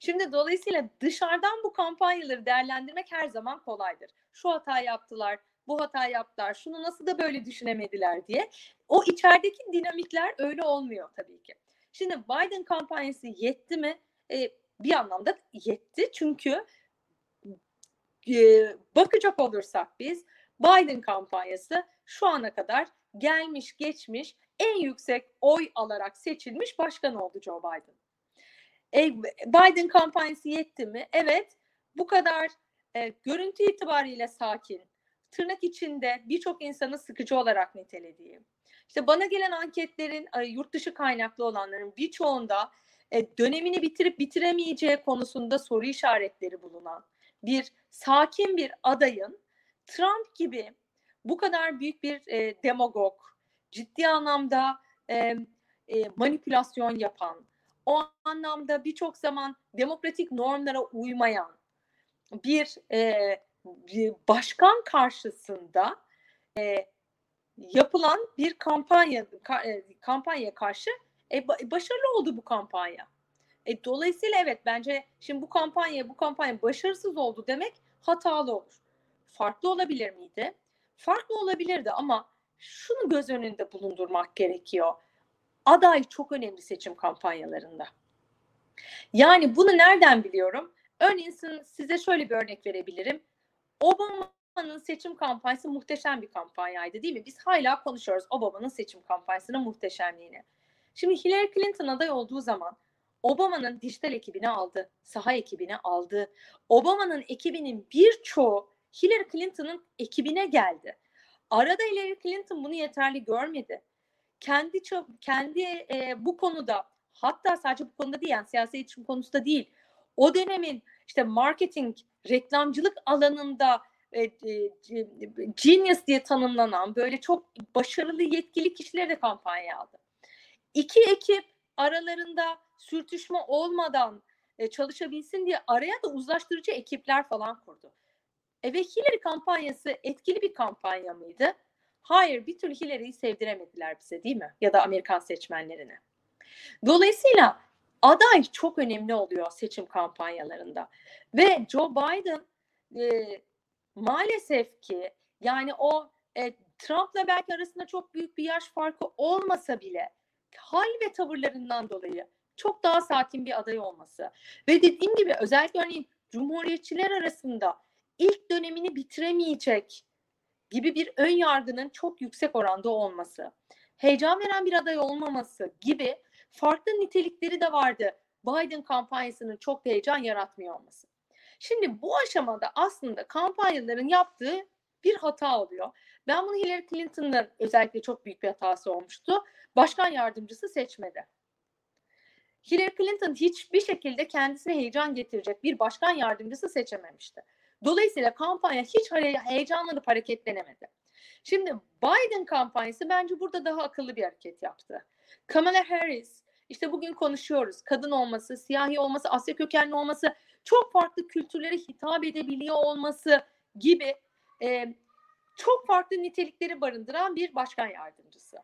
Şimdi dolayısıyla dışarıdan bu kampanyaları değerlendirmek her zaman kolaydır. Şu hata yaptılar, bu hata yaptılar, şunu nasıl da böyle düşünemediler diye. O içerideki dinamikler öyle olmuyor tabii ki. Şimdi Biden kampanyası yetti mi? E, bir anlamda yetti çünkü e, bakacak olursak biz Biden kampanyası şu ana kadar gelmiş geçmiş en yüksek oy alarak seçilmiş başkan oldu Joe Biden. E, Biden kampanyası yetti mi? Evet. Bu kadar e, görüntü itibariyle sakin, tırnak içinde birçok insanı sıkıcı olarak nitelediği. İşte bana gelen anketlerin yurt dışı kaynaklı olanların birçoğunda e, dönemini bitirip bitiremeyeceği konusunda soru işaretleri bulunan bir sakin bir adayın Trump gibi bu kadar büyük bir e, demagog, ciddi anlamda e, e, manipülasyon yapan, o anlamda birçok zaman demokratik normlara uymayan bir, e, bir başkan karşısında e, yapılan bir kampanya ka, e, kampanya karşı e, başarılı oldu bu kampanya. E, dolayısıyla evet bence şimdi bu kampanya bu kampanya başarısız oldu demek hatalı olur. Farklı olabilir miydi? Farklı olabilirdi ama şunu göz önünde bulundurmak gerekiyor. Aday çok önemli seçim kampanyalarında. Yani bunu nereden biliyorum? Örneğin size şöyle bir örnek verebilirim. Obama'nın seçim kampanyası muhteşem bir kampanyaydı değil mi? Biz hala konuşuyoruz Obama'nın seçim kampanyasının muhteşemliğini. Şimdi Hillary Clinton aday olduğu zaman Obama'nın dijital ekibini aldı, saha ekibini aldı. Obama'nın ekibinin birçoğu Hillary Clinton'ın ekibine geldi. Arada Hillary Clinton bunu yeterli görmedi. Kendi kendi e, bu konuda hatta sadece bu konuda değil yani siyasi iletişim konusunda değil. O dönemin işte marketing, reklamcılık alanında e, e, genius diye tanımlanan böyle çok başarılı yetkili kişileri de kampanya aldı. İki ekip aralarında sürtüşme olmadan e, çalışabilsin diye araya da uzlaştırıcı ekipler falan kurdu. E ve Hillary kampanyası etkili bir kampanya mıydı? Hayır, bir türlü Hillary'yi sevdiremediler bize değil mi? Ya da Amerikan seçmenlerine. Dolayısıyla aday çok önemli oluyor seçim kampanyalarında. Ve Joe Biden e, maalesef ki yani o e, Trump'la belki arasında çok büyük bir yaş farkı olmasa bile hal ve tavırlarından dolayı çok daha sakin bir aday olması ve dediğim gibi özellikle örneğin Cumhuriyetçiler arasında ilk dönemini bitiremeyecek gibi bir ön yargının çok yüksek oranda olması, heyecan veren bir aday olmaması gibi farklı nitelikleri de vardı. Biden kampanyasının çok heyecan yaratmıyor olması. Şimdi bu aşamada aslında kampanyaların yaptığı bir hata oluyor. Ben bunu Hillary Clinton'ın özellikle çok büyük bir hatası olmuştu. Başkan yardımcısı seçmedi. Hillary Clinton hiçbir şekilde kendisine heyecan getirecek bir başkan yardımcısı seçememişti. Dolayısıyla kampanya hiç heyecanlanıp hareketlenemedi. Şimdi Biden kampanyası bence burada daha akıllı bir hareket yaptı. Kamala Harris, işte bugün konuşuyoruz. Kadın olması, siyahi olması, Asya kökenli olması, çok farklı kültürlere hitap edebiliyor olması gibi e, çok farklı nitelikleri barındıran bir başkan yardımcısı.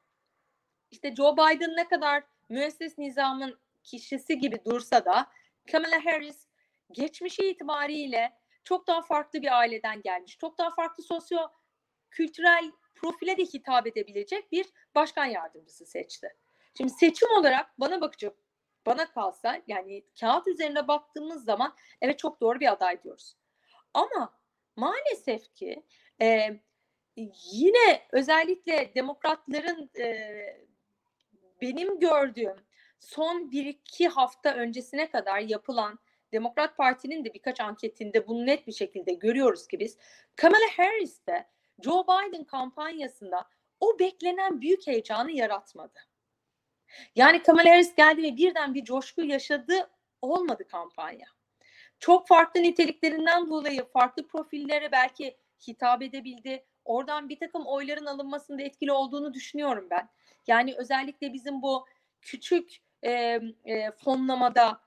İşte Joe Biden ne kadar müesses nizamın kişisi gibi dursa da Kamala Harris geçmişi itibariyle çok daha farklı bir aileden gelmiş. Çok daha farklı sosyo kültürel profile de hitap edebilecek bir başkan yardımcısı seçti. Şimdi seçim olarak bana bakacak bana kalsa yani kağıt üzerine baktığımız zaman evet çok doğru bir aday diyoruz. Ama maalesef ki e, yine özellikle demokratların e, benim gördüğüm son bir iki hafta öncesine kadar yapılan Demokrat Parti'nin de birkaç anketinde bunu net bir şekilde görüyoruz ki biz Kamala Harris de Joe Biden kampanyasında o beklenen büyük heyecanı yaratmadı. Yani Kamala Harris geldi ve birden bir coşku yaşadı olmadı kampanya. Çok farklı niteliklerinden dolayı farklı profillere belki hitap edebildi. Oradan bir takım oyların alınmasında etkili olduğunu düşünüyorum ben. Yani özellikle bizim bu küçük e, e, fonlamada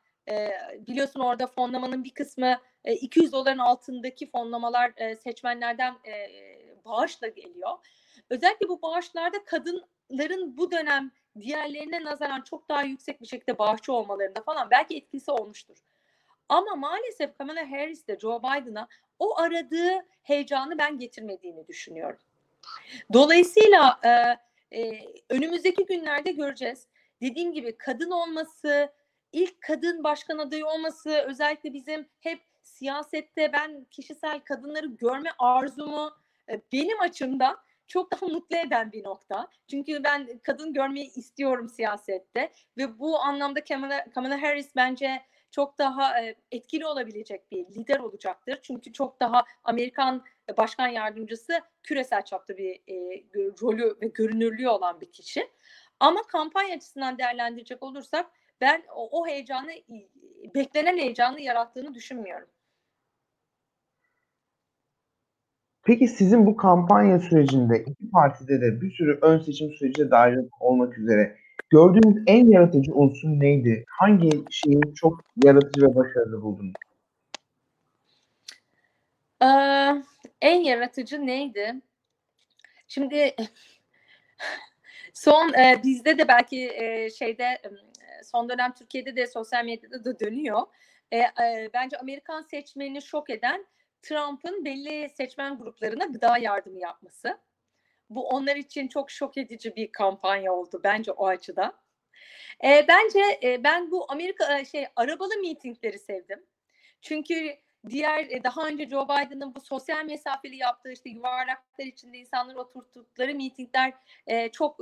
biliyorsun orada fonlamanın bir kısmı e, 200 doların altındaki fonlamalar seçmenlerden bağışla geliyor. Özellikle bu bağışlarda kadınların bu dönem diğerlerine nazaran çok daha yüksek bir şekilde bağışçı olmalarında falan belki etkisi olmuştur. Ama maalesef Kamala Harris de Joe Biden'a o aradığı heyecanı ben getirmediğini düşünüyorum. Dolayısıyla e, e, önümüzdeki günlerde göreceğiz. Dediğim gibi kadın olması, ilk kadın başkan adayı olması özellikle bizim hep siyasette ben kişisel kadınları görme arzumu e, benim açımdan çok daha mutlu eden bir nokta. Çünkü ben kadın görmeyi istiyorum siyasette ve bu anlamda Kamala, Kamala Harris bence çok daha e, etkili olabilecek bir lider olacaktır. Çünkü çok daha Amerikan başkan yardımcısı küresel çapta bir e, rolü ve görünürlüğü olan bir kişi. Ama kampanya açısından değerlendirecek olursak ben o, o heyecanı beklenen heyecanı yarattığını düşünmüyorum. Peki sizin bu kampanya sürecinde iki partide de bir sürü ön seçim sürecine dahil olmak üzere gördüğünüz en yaratıcı unsur neydi? Hangi şeyi çok yaratıcı ve başarılı buldunuz? Ee, en yaratıcı neydi? Şimdi son e, bizde de belki e, şeyde son dönem Türkiye'de de sosyal medyada da dönüyor. E, e, bence Amerikan seçmenini şok eden Trump'ın belli seçmen gruplarına gıda yardımı yapması. Bu onlar için çok şok edici bir kampanya oldu bence o açıdan. E, bence e, ben bu Amerika e, şey arabalı mitingleri sevdim. Çünkü diğer e, daha önce Joe Biden'ın bu sosyal mesafeli yaptığı işte yuvarlaklar içinde insanları oturttukları mitingler e, çok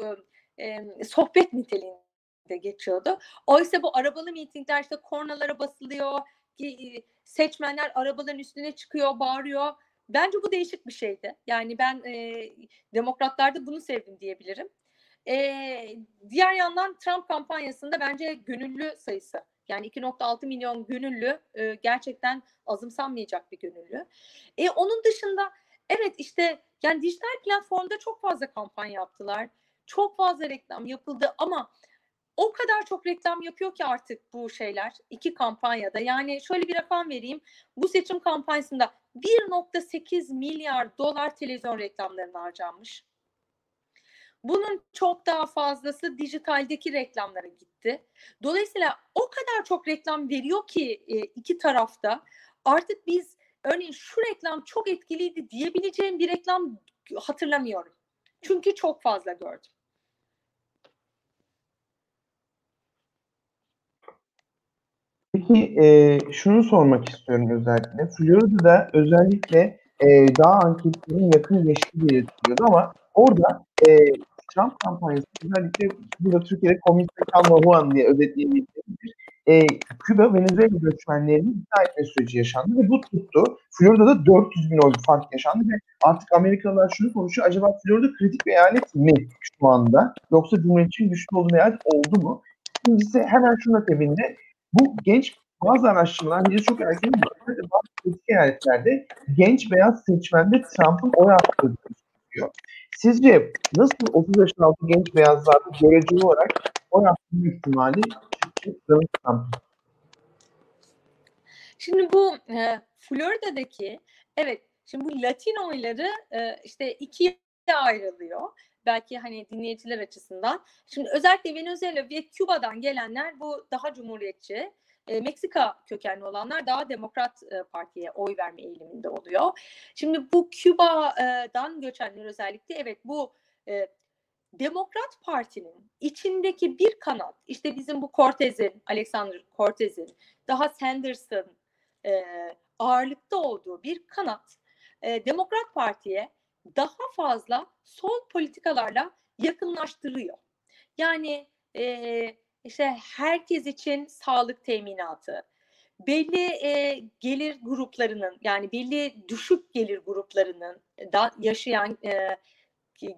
e, sohbet niteliğinde geçiyordu. Oysa bu arabalı mitingler işte kornalara basılıyor, ki, seçmenler arabaların üstüne çıkıyor, bağırıyor. Bence bu değişik bir şeydi. Yani ben e, demokratlarda bunu sevdim diyebilirim. E, diğer yandan Trump kampanyasında bence gönüllü sayısı yani 2.6 milyon gönüllü e, gerçekten azımsanmayacak bir gönüllü. E, onun dışında evet işte yani dijital platformda çok fazla kampanya yaptılar. Çok fazla reklam yapıldı ama o kadar çok reklam yapıyor ki artık bu şeyler iki kampanyada. Yani şöyle bir rakam vereyim. Bu seçim kampanyasında 1.8 milyar dolar televizyon reklamlarına harcanmış. Bunun çok daha fazlası dijitaldeki reklamlara gitti. Dolayısıyla o kadar çok reklam veriyor ki e, iki tarafta artık biz örneğin şu reklam çok etkiliydi diyebileceğim bir reklam hatırlamıyorum. Çünkü çok fazla gördüm. Peki e, şunu sormak istiyorum özellikle. Florida'da özellikle e, daha anketlerin yakın geçtiği belirtiliyordu ama orada e, Trump kampanyası özellikle burada Türkiye'de komünist kalma Juan diye özetleyebildiğimiz e, Küba Venezuela göçmenlerini ikna etme süreci yaşandı ve bu tuttu. Florida'da 400 bin oy fark yaşandı ve artık Amerikalılar şunu konuşuyor. Acaba Florida kritik bir eyalet mi şu anda? Yoksa Cumhuriyetçinin güçlü olduğu eyalet oldu mu? İkincisi hemen şuna akabinde bu genç bazı araştırmalar bize çok erken bazı kritik eyaletlerde genç beyaz seçmende Trump'ın oy arttırdığını söylüyor. Sizce nasıl 30 yaşın altı genç beyazlarda göreceli olarak oy arttırma ihtimali Donald Trump? Şimdi bu e, Florida'daki evet şimdi bu Latin oyları e, işte ikiye ayrılıyor. Belki hani dinleyiciler açısından. Şimdi özellikle Venezuela ve Küba'dan gelenler bu daha cumhuriyetçi. E, Meksika kökenli olanlar daha Demokrat e, Parti'ye oy verme eğiliminde oluyor. Şimdi bu Küba'dan göçenler özellikle evet bu e, Demokrat Parti'nin içindeki bir kanat, işte bizim bu Cortez'in, Alexander Cortez'in, daha Sanders'ın e, ağırlıkta olduğu bir kanat, e, Demokrat Parti'ye daha fazla sol politikalarla yakınlaştırıyor. Yani e, işte herkes için sağlık teminatı, belli e, gelir gruplarının yani belli düşük gelir gruplarının da yaşayan e,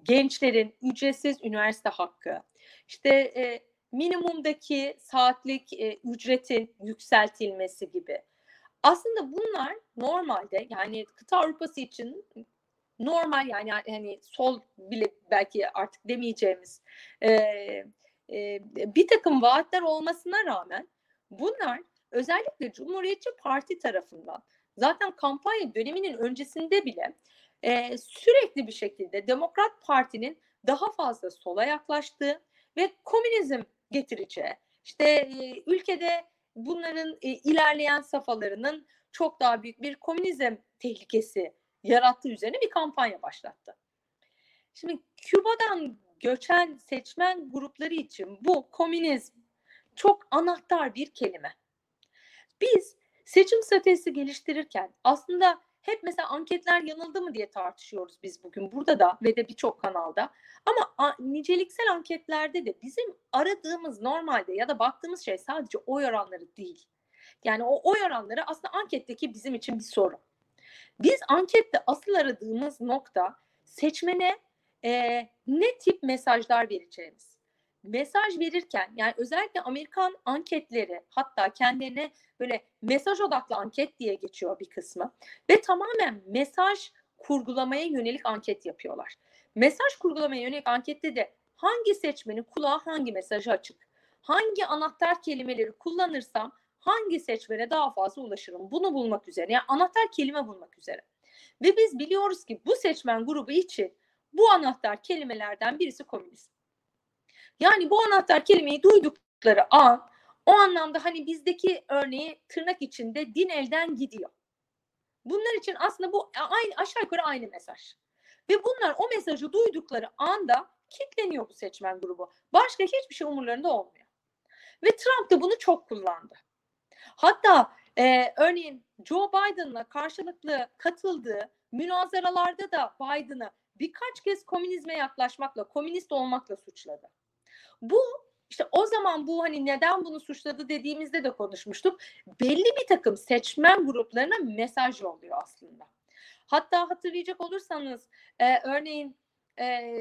gençlerin ücretsiz üniversite hakkı, işte e, minimumdaki saatlik e, ücretin yükseltilmesi gibi. Aslında bunlar normalde yani kıta Avrupası için normal yani hani sol bile belki artık demeyeceğimiz e, e, bir takım vaatler olmasına rağmen bunlar özellikle Cumhuriyetçi Parti tarafından zaten kampanya döneminin öncesinde bile e, sürekli bir şekilde Demokrat Parti'nin daha fazla sola yaklaştığı ve komünizm getireceği, işte e, ülkede bunların e, ilerleyen safhalarının çok daha büyük bir komünizm tehlikesi yarattığı üzerine bir kampanya başlattı. Şimdi Küba'dan göçen seçmen grupları için bu komünizm çok anahtar bir kelime. Biz seçim stratejisi geliştirirken aslında hep mesela anketler yanıldı mı diye tartışıyoruz biz bugün burada da ve de birçok kanalda. Ama niceliksel anketlerde de bizim aradığımız normalde ya da baktığımız şey sadece oy oranları değil. Yani o oy oranları aslında anketteki bizim için bir soru. Biz ankette asıl aradığımız nokta seçmene e, ne tip mesajlar vereceğimiz. Mesaj verirken yani özellikle Amerikan anketleri hatta kendilerine böyle mesaj odaklı anket diye geçiyor bir kısmı ve tamamen mesaj kurgulamaya yönelik anket yapıyorlar. Mesaj kurgulamaya yönelik ankette de hangi seçmenin kulağı hangi mesajı açık? Hangi anahtar kelimeleri kullanırsam hangi seçmene daha fazla ulaşırım? Bunu bulmak üzere. Yani anahtar kelime bulmak üzere. Ve biz biliyoruz ki bu seçmen grubu için bu anahtar kelimelerden birisi komünizm. Yani bu anahtar kelimeyi duydukları an o anlamda hani bizdeki örneği tırnak içinde din elden gidiyor. Bunlar için aslında bu aynı aşağı yukarı aynı mesaj. Ve bunlar o mesajı duydukları anda kitleniyor bu seçmen grubu. Başka hiçbir şey umurlarında olmuyor. Ve Trump da bunu çok kullandı. Hatta e, örneğin Joe Biden'la karşılıklı katıldığı münazaralarda da Biden'ı birkaç kez komünizme yaklaşmakla, komünist olmakla suçladı. Bu işte o zaman bu hani neden bunu suçladı dediğimizde de konuşmuştuk. Belli bir takım seçmen gruplarına mesaj yolluyor aslında. Hatta hatırlayacak olursanız e, örneğin e,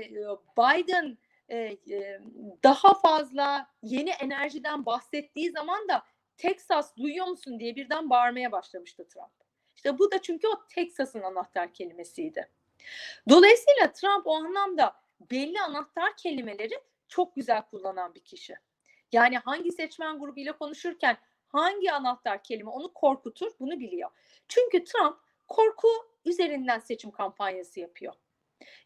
Biden e, e, daha fazla yeni enerjiden bahsettiği zaman da Texas duyuyor musun diye birden bağırmaya başlamıştı Trump. İşte bu da çünkü o Texas'ın anahtar kelimesiydi. Dolayısıyla Trump o anlamda belli anahtar kelimeleri çok güzel kullanan bir kişi. Yani hangi seçmen grubuyla konuşurken hangi anahtar kelime onu korkutur bunu biliyor. Çünkü Trump korku üzerinden seçim kampanyası yapıyor.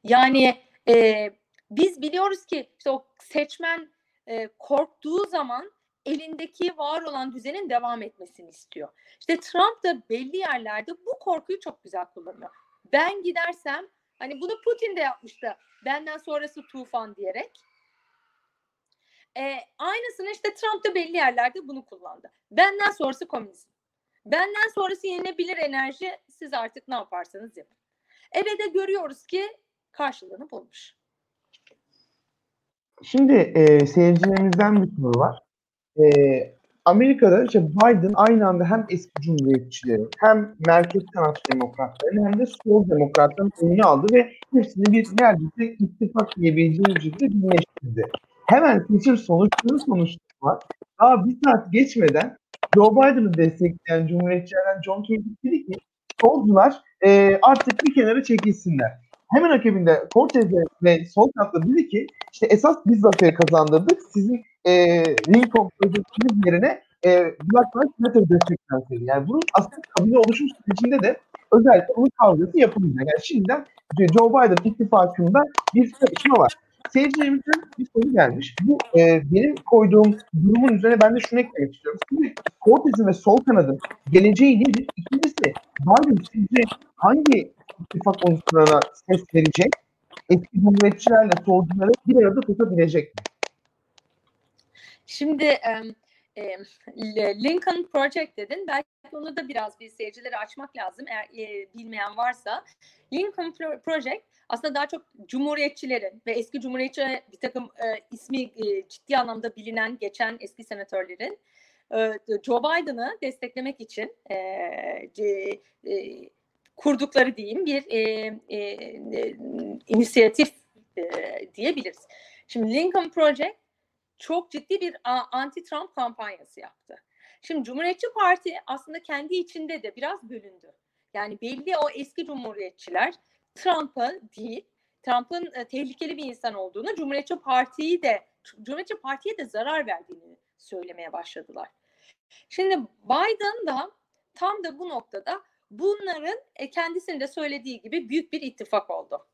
Yani e, biz biliyoruz ki işte o seçmen e, korktuğu zaman elindeki var olan düzenin devam etmesini istiyor. İşte Trump da belli yerlerde bu korkuyu çok güzel kullanıyor. Ben gidersem hani bunu Putin de yapmıştı. Benden sonrası tufan diyerek. E, aynısını işte Trump da belli yerlerde bunu kullandı. Benden sonrası komünizm. Benden sonrası yenilebilir enerji siz artık ne yaparsanız yapın. Eve de görüyoruz ki karşılığını bulmuş. Şimdi e, seyircilerimizden bir soru var. E, Amerika'da işte Biden aynı anda hem eski cumhuriyetçilerin hem merkez kanat demokratların hem de sol demokratların oyunu aldı ve hepsini bir neredeyse ittifak diyebileceğimiz şekilde birleştirdi. Hemen seçim sonuçları sonuçları Daha bir saat geçmeden Joe Biden'ı destekleyen cumhuriyetçilerden John Kerry dedi ki solcular e, artık bir kenara çekilsinler. Hemen akabinde Cortez ve sol katlı dedi ki işte esas biz zaferi kazandırdık. Sizin e, Lincoln projektiniz yerine e, Black Lives Matter desteklensin. Yani bunun aslında kabine oluşum sürecinde de özellikle onun kavgası yapılacak. Yani şimdiden Joe Biden ittifakında bir çalışma var. Seyircilerimizden bir soru gelmiş. Bu e, benim koyduğum durumun üzerine ben de şunu eklemek istiyorum. Şimdi Cortez'in ve sol kanadın geleceği nedir? İkincisi Biden sizce hangi ittifak unsurlarına ses verecek? Eski cumhuriyetçilerle solcuları bir arada tutabilecek mi? Şimdi e, Lincoln Project dedin. Belki onu da biraz bir seyircilere açmak lazım eğer e, bilmeyen varsa. Lincoln Project aslında daha çok cumhuriyetçilerin ve eski cumhuriyetçi bir takım e, ismi e, ciddi anlamda bilinen geçen eski senatörlerin e, Joe Biden'ı desteklemek için e, e, kurdukları diyeyim bir e, e, e, inisiyatif e, diyebiliriz. Şimdi Lincoln Project çok ciddi bir anti-Trump kampanyası yaptı. Şimdi Cumhuriyetçi Parti aslında kendi içinde de biraz bölündü. Yani belli o eski cumhuriyetçiler Trump'a değil, Trump'ın e, tehlikeli bir insan olduğunu, Cumhuriyetçi Parti'yi de Cumhuriyetçi Parti'ye de zarar verdiğini söylemeye başladılar. Şimdi Biden da tam da bu noktada bunların e, kendisinin de söylediği gibi büyük bir ittifak oldu.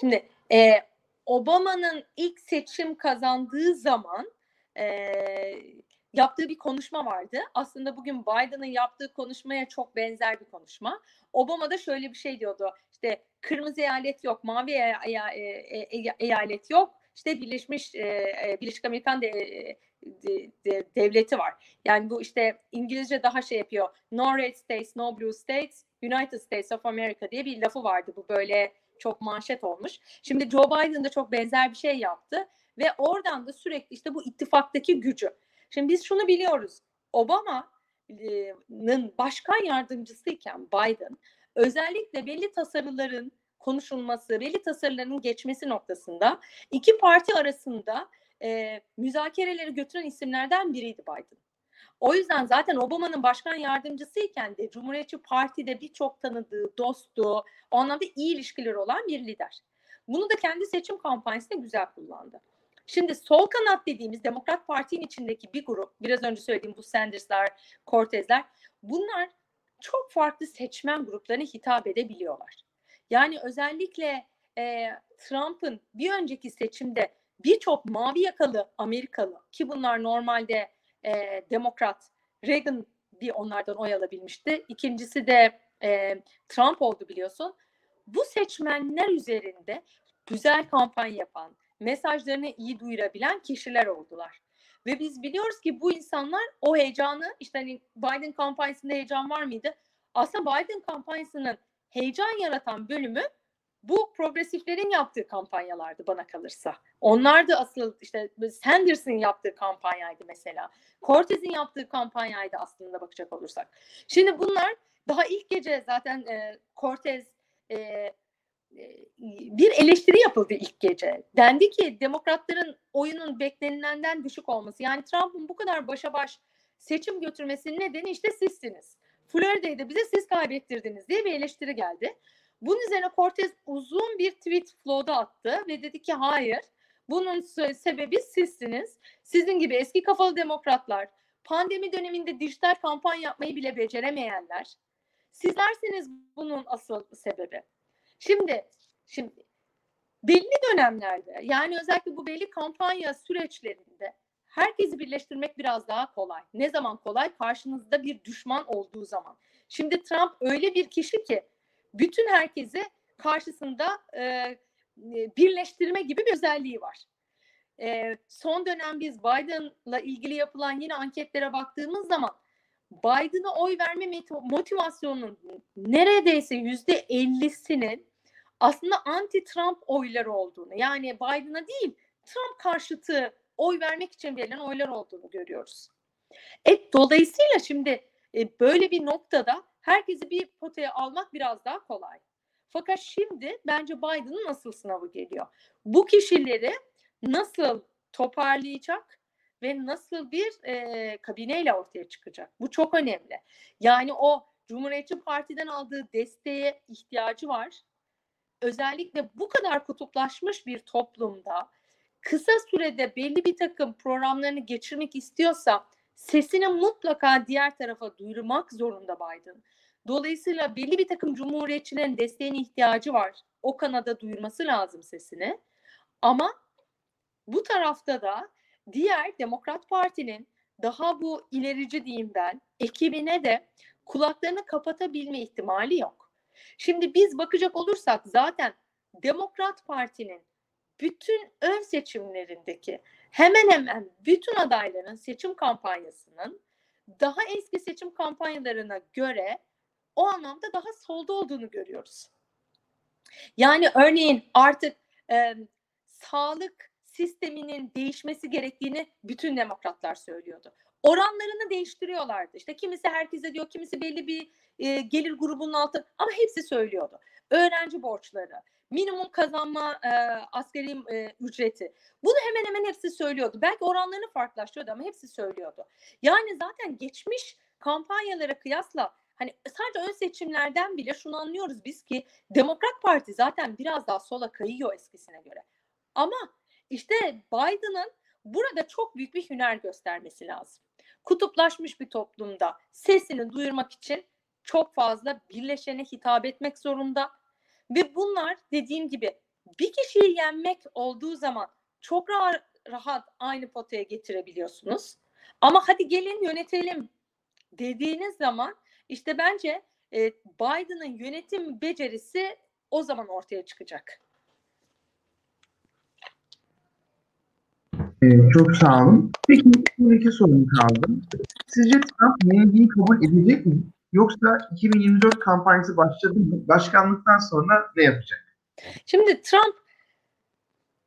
Şimdi e, Obama'nın ilk seçim kazandığı zaman e, yaptığı bir konuşma vardı. Aslında bugün Biden'ın yaptığı konuşmaya çok benzer bir konuşma. Obama da şöyle bir şey diyordu. İşte kırmızı eyalet yok, mavi e, e, e, eyalet yok. İşte Birleşmiş e, Birleşik Amerikan de, de, de, devleti var. Yani bu işte İngilizce daha şey yapıyor. No red states, no blue states, United States of America diye bir lafı vardı. Bu böyle çok manşet olmuş. Şimdi Joe Biden da çok benzer bir şey yaptı ve oradan da sürekli işte bu ittifaktaki gücü. Şimdi biz şunu biliyoruz. Obama'nın başkan yardımcısıyken Biden özellikle belli tasarıların konuşulması, belli tasarıların geçmesi noktasında iki parti arasında e, müzakereleri götüren isimlerden biriydi Biden. O yüzden zaten Obama'nın başkan yardımcısıyken de Cumhuriyetçi Parti'de birçok tanıdığı, dostu, o anlamda iyi ilişkileri olan bir lider. Bunu da kendi seçim kampanyasında güzel kullandı. Şimdi sol kanat dediğimiz Demokrat Parti'nin içindeki bir grup, biraz önce söylediğim bu Sanders'lar, Cortez'ler, bunlar çok farklı seçmen gruplarına hitap edebiliyorlar. Yani özellikle e, Trump'ın bir önceki seçimde birçok mavi yakalı Amerikalı ki bunlar normalde e, demokrat Reagan bir onlardan oy alabilmişti. İkincisi de e, Trump oldu biliyorsun. Bu seçmenler üzerinde güzel kampanya yapan, mesajlarını iyi duyurabilen kişiler oldular. Ve biz biliyoruz ki bu insanlar o heyecanı işte hani Biden kampanyasında heyecan var mıydı? Aslında Biden kampanyasının heyecan yaratan bölümü bu progresiflerin yaptığı kampanyalardı bana kalırsa. Onlar da asıl işte Sanders'ın yaptığı kampanyaydı mesela. Cortez'in yaptığı kampanyaydı aslında bakacak olursak. Şimdi bunlar daha ilk gece zaten e, Cortez e, e, bir eleştiri yapıldı ilk gece. Dendi ki demokratların oyunun beklenilenden düşük olması. Yani Trump'ın bu kadar başa baş seçim götürmesinin nedeni işte sizsiniz. Florida'yı da bize siz kaybettirdiniz diye bir eleştiri geldi. Bunun üzerine Cortez uzun bir tweet flow'da attı ve dedi ki hayır bunun sebebi sizsiniz. Sizin gibi eski kafalı demokratlar, pandemi döneminde dijital kampanya yapmayı bile beceremeyenler. Sizlersiniz bunun asıl sebebi. Şimdi şimdi belli dönemlerde yani özellikle bu belli kampanya süreçlerinde herkesi birleştirmek biraz daha kolay. Ne zaman kolay? Karşınızda bir düşman olduğu zaman. Şimdi Trump öyle bir kişi ki bütün herkesi karşısında e, birleştirme gibi bir özelliği var. E, son dönem biz Biden'la ilgili yapılan yine anketlere baktığımız zaman Biden'a oy verme motivasyonunun neredeyse yüzde ellisinin aslında anti-Trump oyları olduğunu yani Biden'a değil Trump karşıtı oy vermek için verilen oylar olduğunu görüyoruz. E, dolayısıyla şimdi e, böyle bir noktada herkesi bir potaya almak biraz daha kolay. Fakat şimdi bence Biden'ın asıl sınavı geliyor. Bu kişileri nasıl toparlayacak ve nasıl bir e, kabineyle ortaya çıkacak? Bu çok önemli. Yani o Cumhuriyetçi Parti'den aldığı desteğe ihtiyacı var. Özellikle bu kadar kutuplaşmış bir toplumda kısa sürede belli bir takım programlarını geçirmek istiyorsa sesini mutlaka diğer tarafa duyurmak zorunda Biden. Dolayısıyla belli bir takım cumhuriyetçilerin desteğine ihtiyacı var. O kanada duyurması lazım sesini. Ama bu tarafta da diğer Demokrat Parti'nin daha bu ilerici diyeyim ben ekibine de kulaklarını kapatabilme ihtimali yok. Şimdi biz bakacak olursak zaten Demokrat Parti'nin bütün ön seçimlerindeki hemen hemen bütün adayların seçim kampanyasının daha eski seçim kampanyalarına göre o anlamda daha solda olduğunu görüyoruz. Yani örneğin artık e, sağlık sisteminin değişmesi gerektiğini bütün demokratlar söylüyordu. Oranlarını değiştiriyorlardı. İşte kimisi herkese diyor, kimisi belli bir e, gelir grubunun altı ama hepsi söylüyordu. Öğrenci borçları, minimum kazanma e, asgari e, ücreti. Bunu hemen hemen hepsi söylüyordu. Belki oranlarını farklılaştırıyordu ama hepsi söylüyordu. Yani zaten geçmiş kampanyalara kıyasla hani sadece ön seçimlerden bile şunu anlıyoruz biz ki Demokrat Parti zaten biraz daha sola kayıyor eskisine göre. Ama işte Biden'ın burada çok büyük bir hüner göstermesi lazım. Kutuplaşmış bir toplumda sesini duyurmak için çok fazla birleşene hitap etmek zorunda ve bunlar dediğim gibi bir kişiyi yenmek olduğu zaman çok rahat, rahat aynı potaya getirebiliyorsunuz. Ama hadi gelin yönetelim dediğiniz zaman işte bence e, Biden'ın yönetim becerisi o zaman ortaya çıkacak. Ee, çok sağ olun. Peki bir iki sorum kaldı. Sizce Trump yenilgiyi kabul edecek mi? Yoksa 2024 kampanyası başladı mı? Başkanlıktan sonra ne yapacak? Şimdi Trump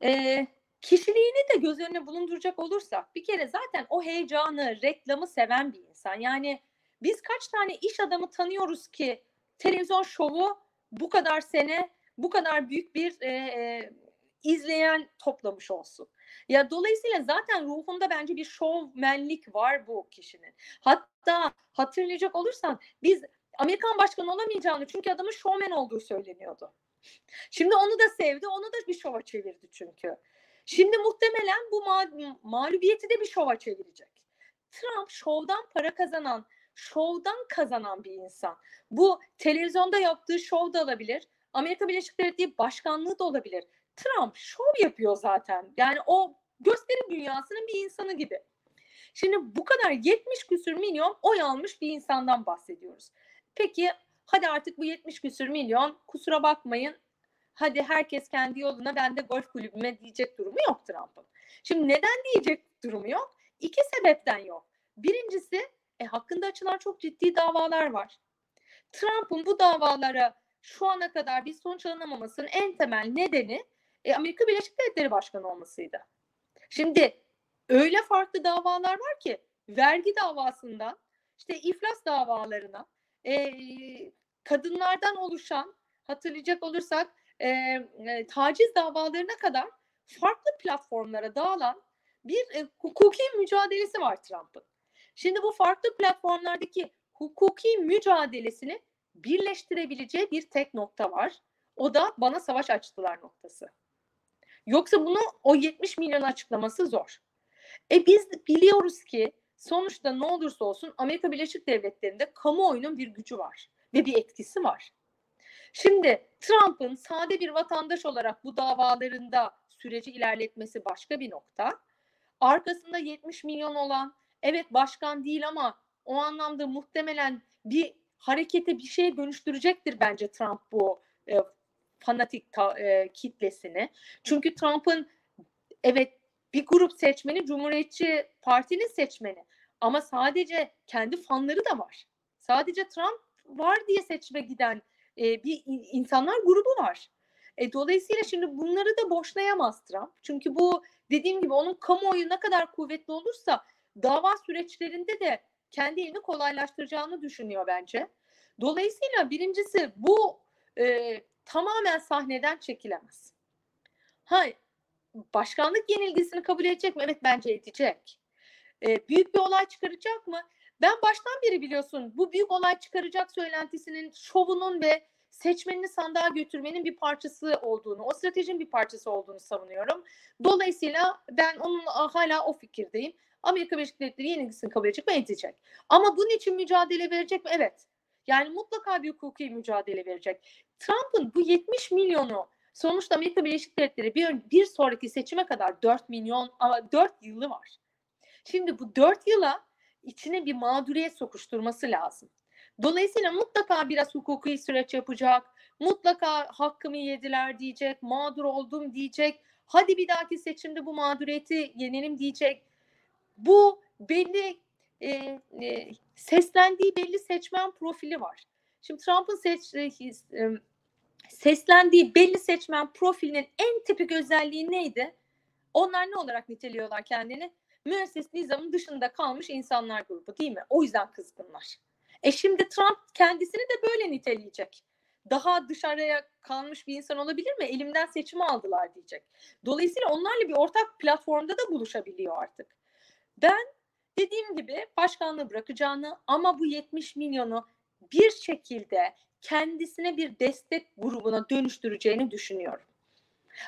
e, kişiliğini de göz önüne bulunduracak olursak bir kere zaten o heyecanı, reklamı seven bir insan. Yani biz kaç tane iş adamı tanıyoruz ki televizyon şovu bu kadar sene, bu kadar büyük bir e, e, izleyen toplamış olsun. Ya dolayısıyla zaten ruhunda bence bir şovmenlik var bu kişinin. Hatta hatırlayacak olursan biz Amerikan başkanı olamayacağını çünkü adamın şovmen olduğu söyleniyordu. Şimdi onu da sevdi, onu da bir şova çevirdi çünkü. Şimdi muhtemelen bu ma- mağlubiyeti de bir şova çevirecek. Trump şovdan para kazanan, şovdan kazanan bir insan. Bu televizyonda yaptığı şov da olabilir. Amerika Birleşik Devletleri başkanlığı da olabilir. Trump şov yapıyor zaten. Yani o gösteri dünyasının bir insanı gibi. Şimdi bu kadar 70 küsür milyon oy almış bir insandan bahsediyoruz. Peki hadi artık bu 70 küsür milyon kusura bakmayın hadi herkes kendi yoluna ben de golf kulübüme diyecek durumu yok Trump'ın. Şimdi neden diyecek durumu yok? İki sebepten yok. Birincisi e, hakkında açılan çok ciddi davalar var. Trump'ın bu davalara şu ana kadar bir sonuç alınamamasının en temel nedeni e, Amerika Birleşik Devletleri Başkanı olmasıydı. Şimdi öyle farklı davalar var ki vergi davasından işte iflas davalarına e, kadınlardan oluşan hatırlayacak olursak e, e, taciz davalarına kadar farklı platformlara dağılan bir e, hukuki mücadelesi var Trump'ın. Şimdi bu farklı platformlardaki hukuki mücadelesini birleştirebileceği bir tek nokta var. O da bana savaş açtılar noktası. Yoksa bunu o 70 milyon açıklaması zor. E biz biliyoruz ki sonuçta ne olursa olsun Amerika Birleşik Devletleri'nde kamuoyunun bir gücü var ve bir etkisi var. Şimdi Trump'ın sade bir vatandaş olarak bu davalarında süreci ilerletmesi başka bir nokta. Arkasında 70 milyon olan evet başkan değil ama o anlamda muhtemelen bir harekete bir şey dönüştürecektir bence Trump bu e, fanatik ta, e, kitlesini. Çünkü Trump'ın evet bir grup seçmeni Cumhuriyetçi Parti'nin seçmeni ama sadece kendi fanları da var. Sadece Trump var diye seçime giden e, bir insanlar grubu var. E, dolayısıyla şimdi bunları da boşlayamaz Trump. Çünkü bu dediğim gibi onun kamuoyu ne kadar kuvvetli olursa dava süreçlerinde de kendi elini kolaylaştıracağını düşünüyor bence. Dolayısıyla birincisi bu e, tamamen sahneden çekilemez. Ha, başkanlık yenilgisini kabul edecek mi? Evet bence edecek. E, büyük bir olay çıkaracak mı? Ben baştan beri biliyorsun bu büyük olay çıkaracak söylentisinin şovunun ve seçmenini sandığa götürmenin bir parçası olduğunu, o stratejinin bir parçası olduğunu savunuyorum. Dolayısıyla ben onun hala o fikirdeyim. Amerika Birleşik Devletleri yenilgisini kabul edecek mi? Edecek. Ama bunun için mücadele verecek mi? Evet. Yani mutlaka bir hukuki mücadele verecek. Trump'ın bu 70 milyonu sonuçta Amerika Birleşik Devletleri bir, bir sonraki seçime kadar 4 milyon 4 yılı var. Şimdi bu 4 yıla içine bir mağduriyet sokuşturması lazım. Dolayısıyla mutlaka biraz hukuki süreç yapacak. Mutlaka hakkımı yediler diyecek. Mağdur oldum diyecek. Hadi bir dahaki seçimde bu mağduriyeti yenelim diyecek. Bu belli e, e, seslendiği belli seçmen profili var. Şimdi Trump'ın seç, e, seslendiği belli seçmen profilinin en tipik özelliği neydi? Onlar ne olarak niteliyorlar kendini? Müesses nizamın dışında kalmış insanlar grubu değil mi? O yüzden kızgınlar. E şimdi Trump kendisini de böyle niteleyecek. Daha dışarıya kalmış bir insan olabilir mi? Elimden seçimi aldılar diyecek. Dolayısıyla onlarla bir ortak platformda da buluşabiliyor artık. Ben dediğim gibi başkanlığı bırakacağını ama bu 70 milyonu bir şekilde kendisine bir destek grubuna dönüştüreceğini düşünüyorum.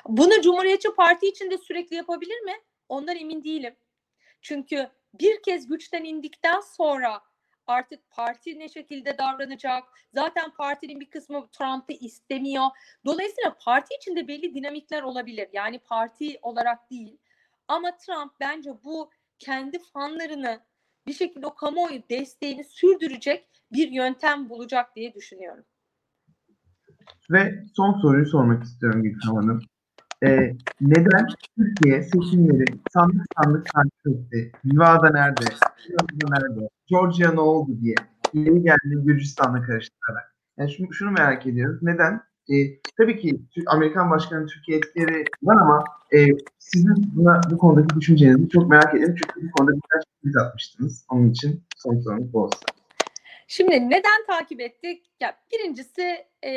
Bunu Cumhuriyetçi Parti için de sürekli yapabilir mi? Ondan emin değilim. Çünkü bir kez güçten indikten sonra artık parti ne şekilde davranacak? Zaten partinin bir kısmı Trump'ı istemiyor. Dolayısıyla parti içinde belli dinamikler olabilir. Yani parti olarak değil. Ama Trump bence bu kendi fanlarını bir şekilde o kamuoyu desteğini sürdürecek bir yöntem bulacak diye düşünüyorum. Ve son soruyu sormak istiyorum Gülkan Hanım. Ee, neden Türkiye seçimleri sandık sandık takip etti? Nevada nerede? Nevada nerede? Georgia ne oldu diye. Yeni geldi Gürcistan'la karıştırarak. Yani şunu, şunu merak ediyoruz. Neden? Ee, tabii ki Amerikan başkanı Türkiye etkileri var ama e, sizin buna, bu konudaki düşüncenizi çok merak ediyorum. Çünkü bu konuda birkaç tweet atmıştınız. Onun için son sorumuz bu olsun. Şimdi neden takip ettik? Ya birincisi e,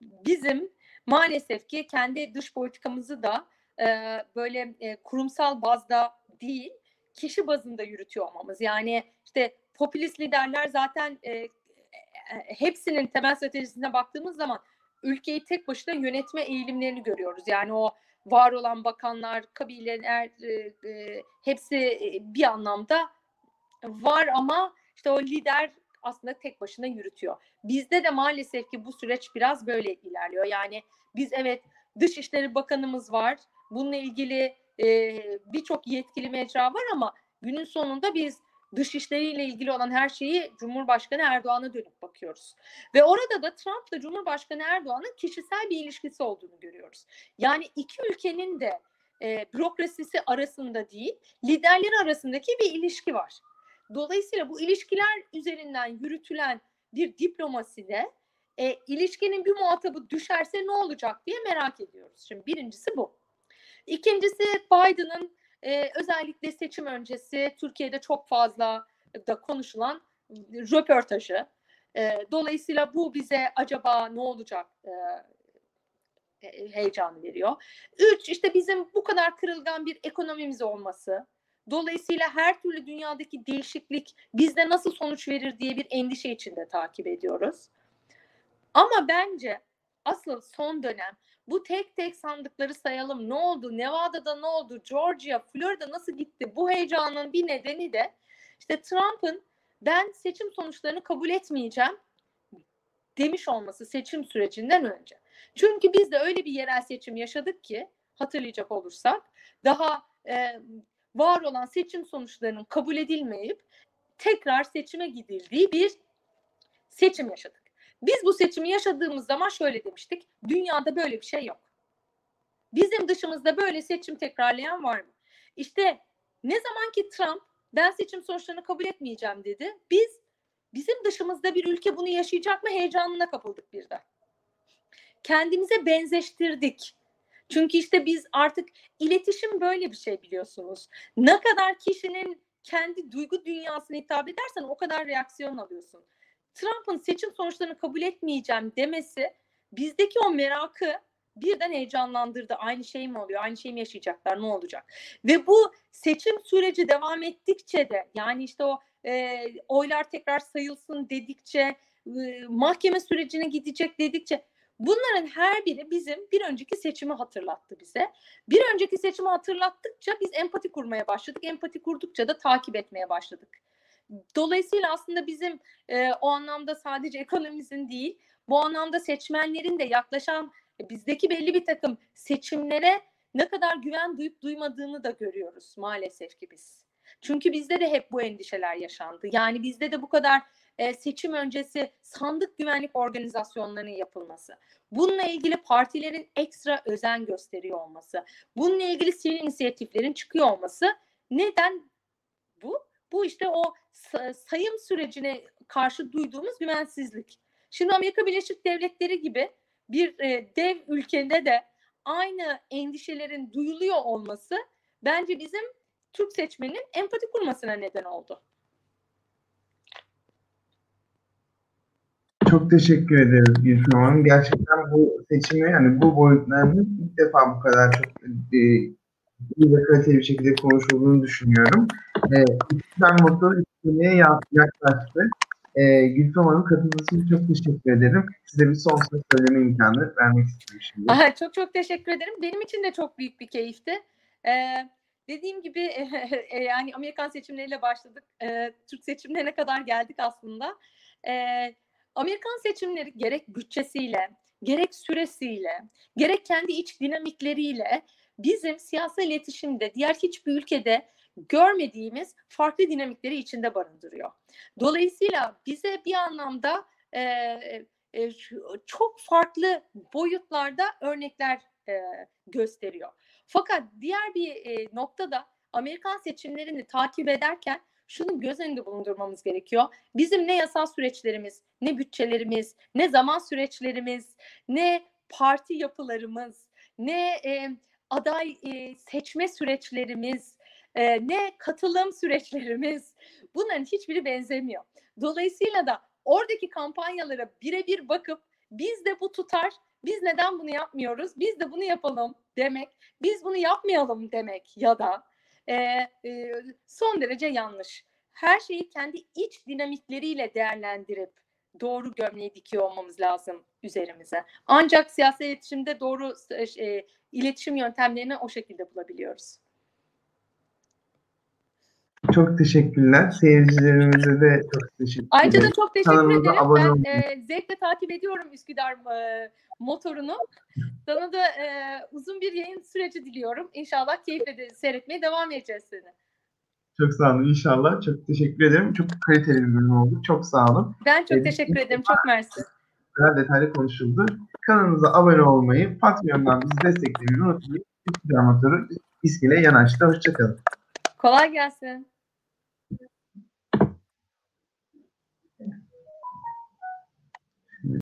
bizim maalesef ki kendi dış politikamızı da e, böyle e, kurumsal bazda değil, kişi bazında yürütüyor olmamız. Yani işte popülist liderler zaten e, e, hepsinin temel stratejisine baktığımız zaman ülkeyi tek başına yönetme eğilimlerini görüyoruz. Yani o var olan bakanlar, kabileler e, e, hepsi bir anlamda var ama işte o lider aslında tek başına yürütüyor. Bizde de maalesef ki bu süreç biraz böyle ilerliyor. Yani biz evet Dışişleri Bakanımız var. Bununla ilgili e, birçok yetkili mecra var ama günün sonunda biz dışişleriyle ilgili olan her şeyi Cumhurbaşkanı Erdoğan'a dönüp bakıyoruz. Ve orada da Trump'la Cumhurbaşkanı Erdoğan'ın kişisel bir ilişkisi olduğunu görüyoruz. Yani iki ülkenin de e, bürokrasisi arasında değil, liderler arasındaki bir ilişki var. Dolayısıyla bu ilişkiler üzerinden yürütülen bir diplomaside e, ilişkinin bir muhatabı düşerse ne olacak diye merak ediyoruz. Şimdi birincisi bu. İkincisi Biden'ın e, özellikle seçim öncesi Türkiye'de çok fazla da konuşulan röportajı. E, dolayısıyla bu bize acaba ne olacak e, heyecan veriyor. Üç, işte bizim bu kadar kırılgan bir ekonomimiz olması. Dolayısıyla her türlü dünyadaki değişiklik bizde nasıl sonuç verir diye bir endişe içinde takip ediyoruz. Ama bence asıl son dönem bu tek tek sandıkları sayalım. Ne oldu? Nevada'da ne oldu? Georgia, Florida nasıl gitti? Bu heyecanın bir nedeni de işte Trump'ın ben seçim sonuçlarını kabul etmeyeceğim demiş olması seçim sürecinden önce. Çünkü biz de öyle bir yerel seçim yaşadık ki hatırlayacak olursak daha e, var olan seçim sonuçlarının kabul edilmeyip tekrar seçime gidildiği bir seçim yaşadık. Biz bu seçimi yaşadığımız zaman şöyle demiştik. Dünyada böyle bir şey yok. Bizim dışımızda böyle seçim tekrarlayan var mı? İşte ne zaman ki Trump ben seçim sonuçlarını kabul etmeyeceğim dedi. Biz bizim dışımızda bir ülke bunu yaşayacak mı heyecanına kapıldık birden. Kendimize benzeştirdik. Çünkü işte biz artık iletişim böyle bir şey biliyorsunuz. Ne kadar kişinin kendi duygu dünyasına hitap edersen o kadar reaksiyon alıyorsun. Trump'ın seçim sonuçlarını kabul etmeyeceğim demesi bizdeki o merakı birden heyecanlandırdı. Aynı şey mi oluyor? Aynı şey mi yaşayacaklar? Ne olacak? Ve bu seçim süreci devam ettikçe de yani işte o e, oylar tekrar sayılsın dedikçe e, mahkeme sürecine gidecek dedikçe bunların her biri bizim bir önceki seçimi hatırlattı bize. Bir önceki seçimi hatırlattıkça biz empati kurmaya başladık. Empati kurdukça da takip etmeye başladık. Dolayısıyla aslında bizim e, o anlamda sadece ekonomimizin değil, bu anlamda seçmenlerin de yaklaşan e, bizdeki belli bir takım seçimlere ne kadar güven duyup duymadığını da görüyoruz maalesef ki biz. Çünkü bizde de hep bu endişeler yaşandı. Yani bizde de bu kadar e, seçim öncesi sandık güvenlik organizasyonlarının yapılması, bununla ilgili partilerin ekstra özen gösteriyor olması, bununla ilgili sivil inisiyatiflerin çıkıyor olması neden bu? Bu işte o sayım sürecine karşı duyduğumuz güvensizlik. Şimdi Amerika Birleşik Devletleri gibi bir e, dev ülkede de aynı endişelerin duyuluyor olması bence bizim Türk seçmenin empati kurmasına neden oldu. Çok teşekkür ederiz Gülfem Hanım. Gerçekten bu seçimi yani bu boyutlarını ilk defa bu kadar çok e, iyi ve kaliteli bir şekilde konuşulduğunu düşünüyorum. E, İstiklal Motor üstüne yaklaştı. E, Gülfem Hanım katıldığı için çok teşekkür ederim. Size bir son söz söyleme imkanı vermek istiyorum şimdi. Aha, çok çok teşekkür ederim. Benim için de çok büyük bir keyifti. Ee, dediğim gibi e, yani Amerikan seçimleriyle başladık. E, Türk seçimlerine kadar geldik aslında. E, Amerikan seçimleri gerek bütçesiyle, gerek süresiyle, gerek kendi iç dinamikleriyle bizim siyasal iletişimde diğer hiçbir ülkede görmediğimiz farklı dinamikleri içinde barındırıyor. Dolayısıyla bize bir anlamda e, e, çok farklı boyutlarda örnekler e, gösteriyor. Fakat diğer bir e, noktada Amerikan seçimlerini takip ederken şunu göz önünde bulundurmamız gerekiyor. Bizim ne yasal süreçlerimiz, ne bütçelerimiz, ne zaman süreçlerimiz, ne parti yapılarımız, ne e, aday e, seçme süreçlerimiz, e, ne katılım süreçlerimiz bunların hiçbiri benzemiyor. Dolayısıyla da oradaki kampanyalara birebir bakıp biz de bu tutar, biz neden bunu yapmıyoruz, biz de bunu yapalım demek, biz bunu yapmayalım demek ya da e, e, son derece yanlış. Her şeyi kendi iç dinamikleriyle değerlendirip doğru gömleği dikiyor olmamız lazım üzerimize. Ancak siyasi iletişimde doğru e, iletişim yöntemlerini o şekilde bulabiliyoruz. Çok teşekkürler. Seyircilerimize de çok teşekkür ederim. Ayrıca da çok teşekkür ederim. Ben e, zevkle takip ediyorum Üsküdar e, motorunu. Sana da e, uzun bir yayın süreci diliyorum. İnşallah keyifle de seyretmeye devam edeceğiz seni. Çok sağ olun inşallah. Çok teşekkür ederim. Çok kaliteli bir bölüm oldu. Çok sağ olun. Ben çok ee, teşekkür ederim. Çok mersi. Daha detaylı konuşuldu. Kanalımıza abone olmayı, Patreon'dan bizi desteklemeyi unutmayın. Üsküdar Motoru ismiyle yanaştı. Hoşçakalın. Kolay gelsin.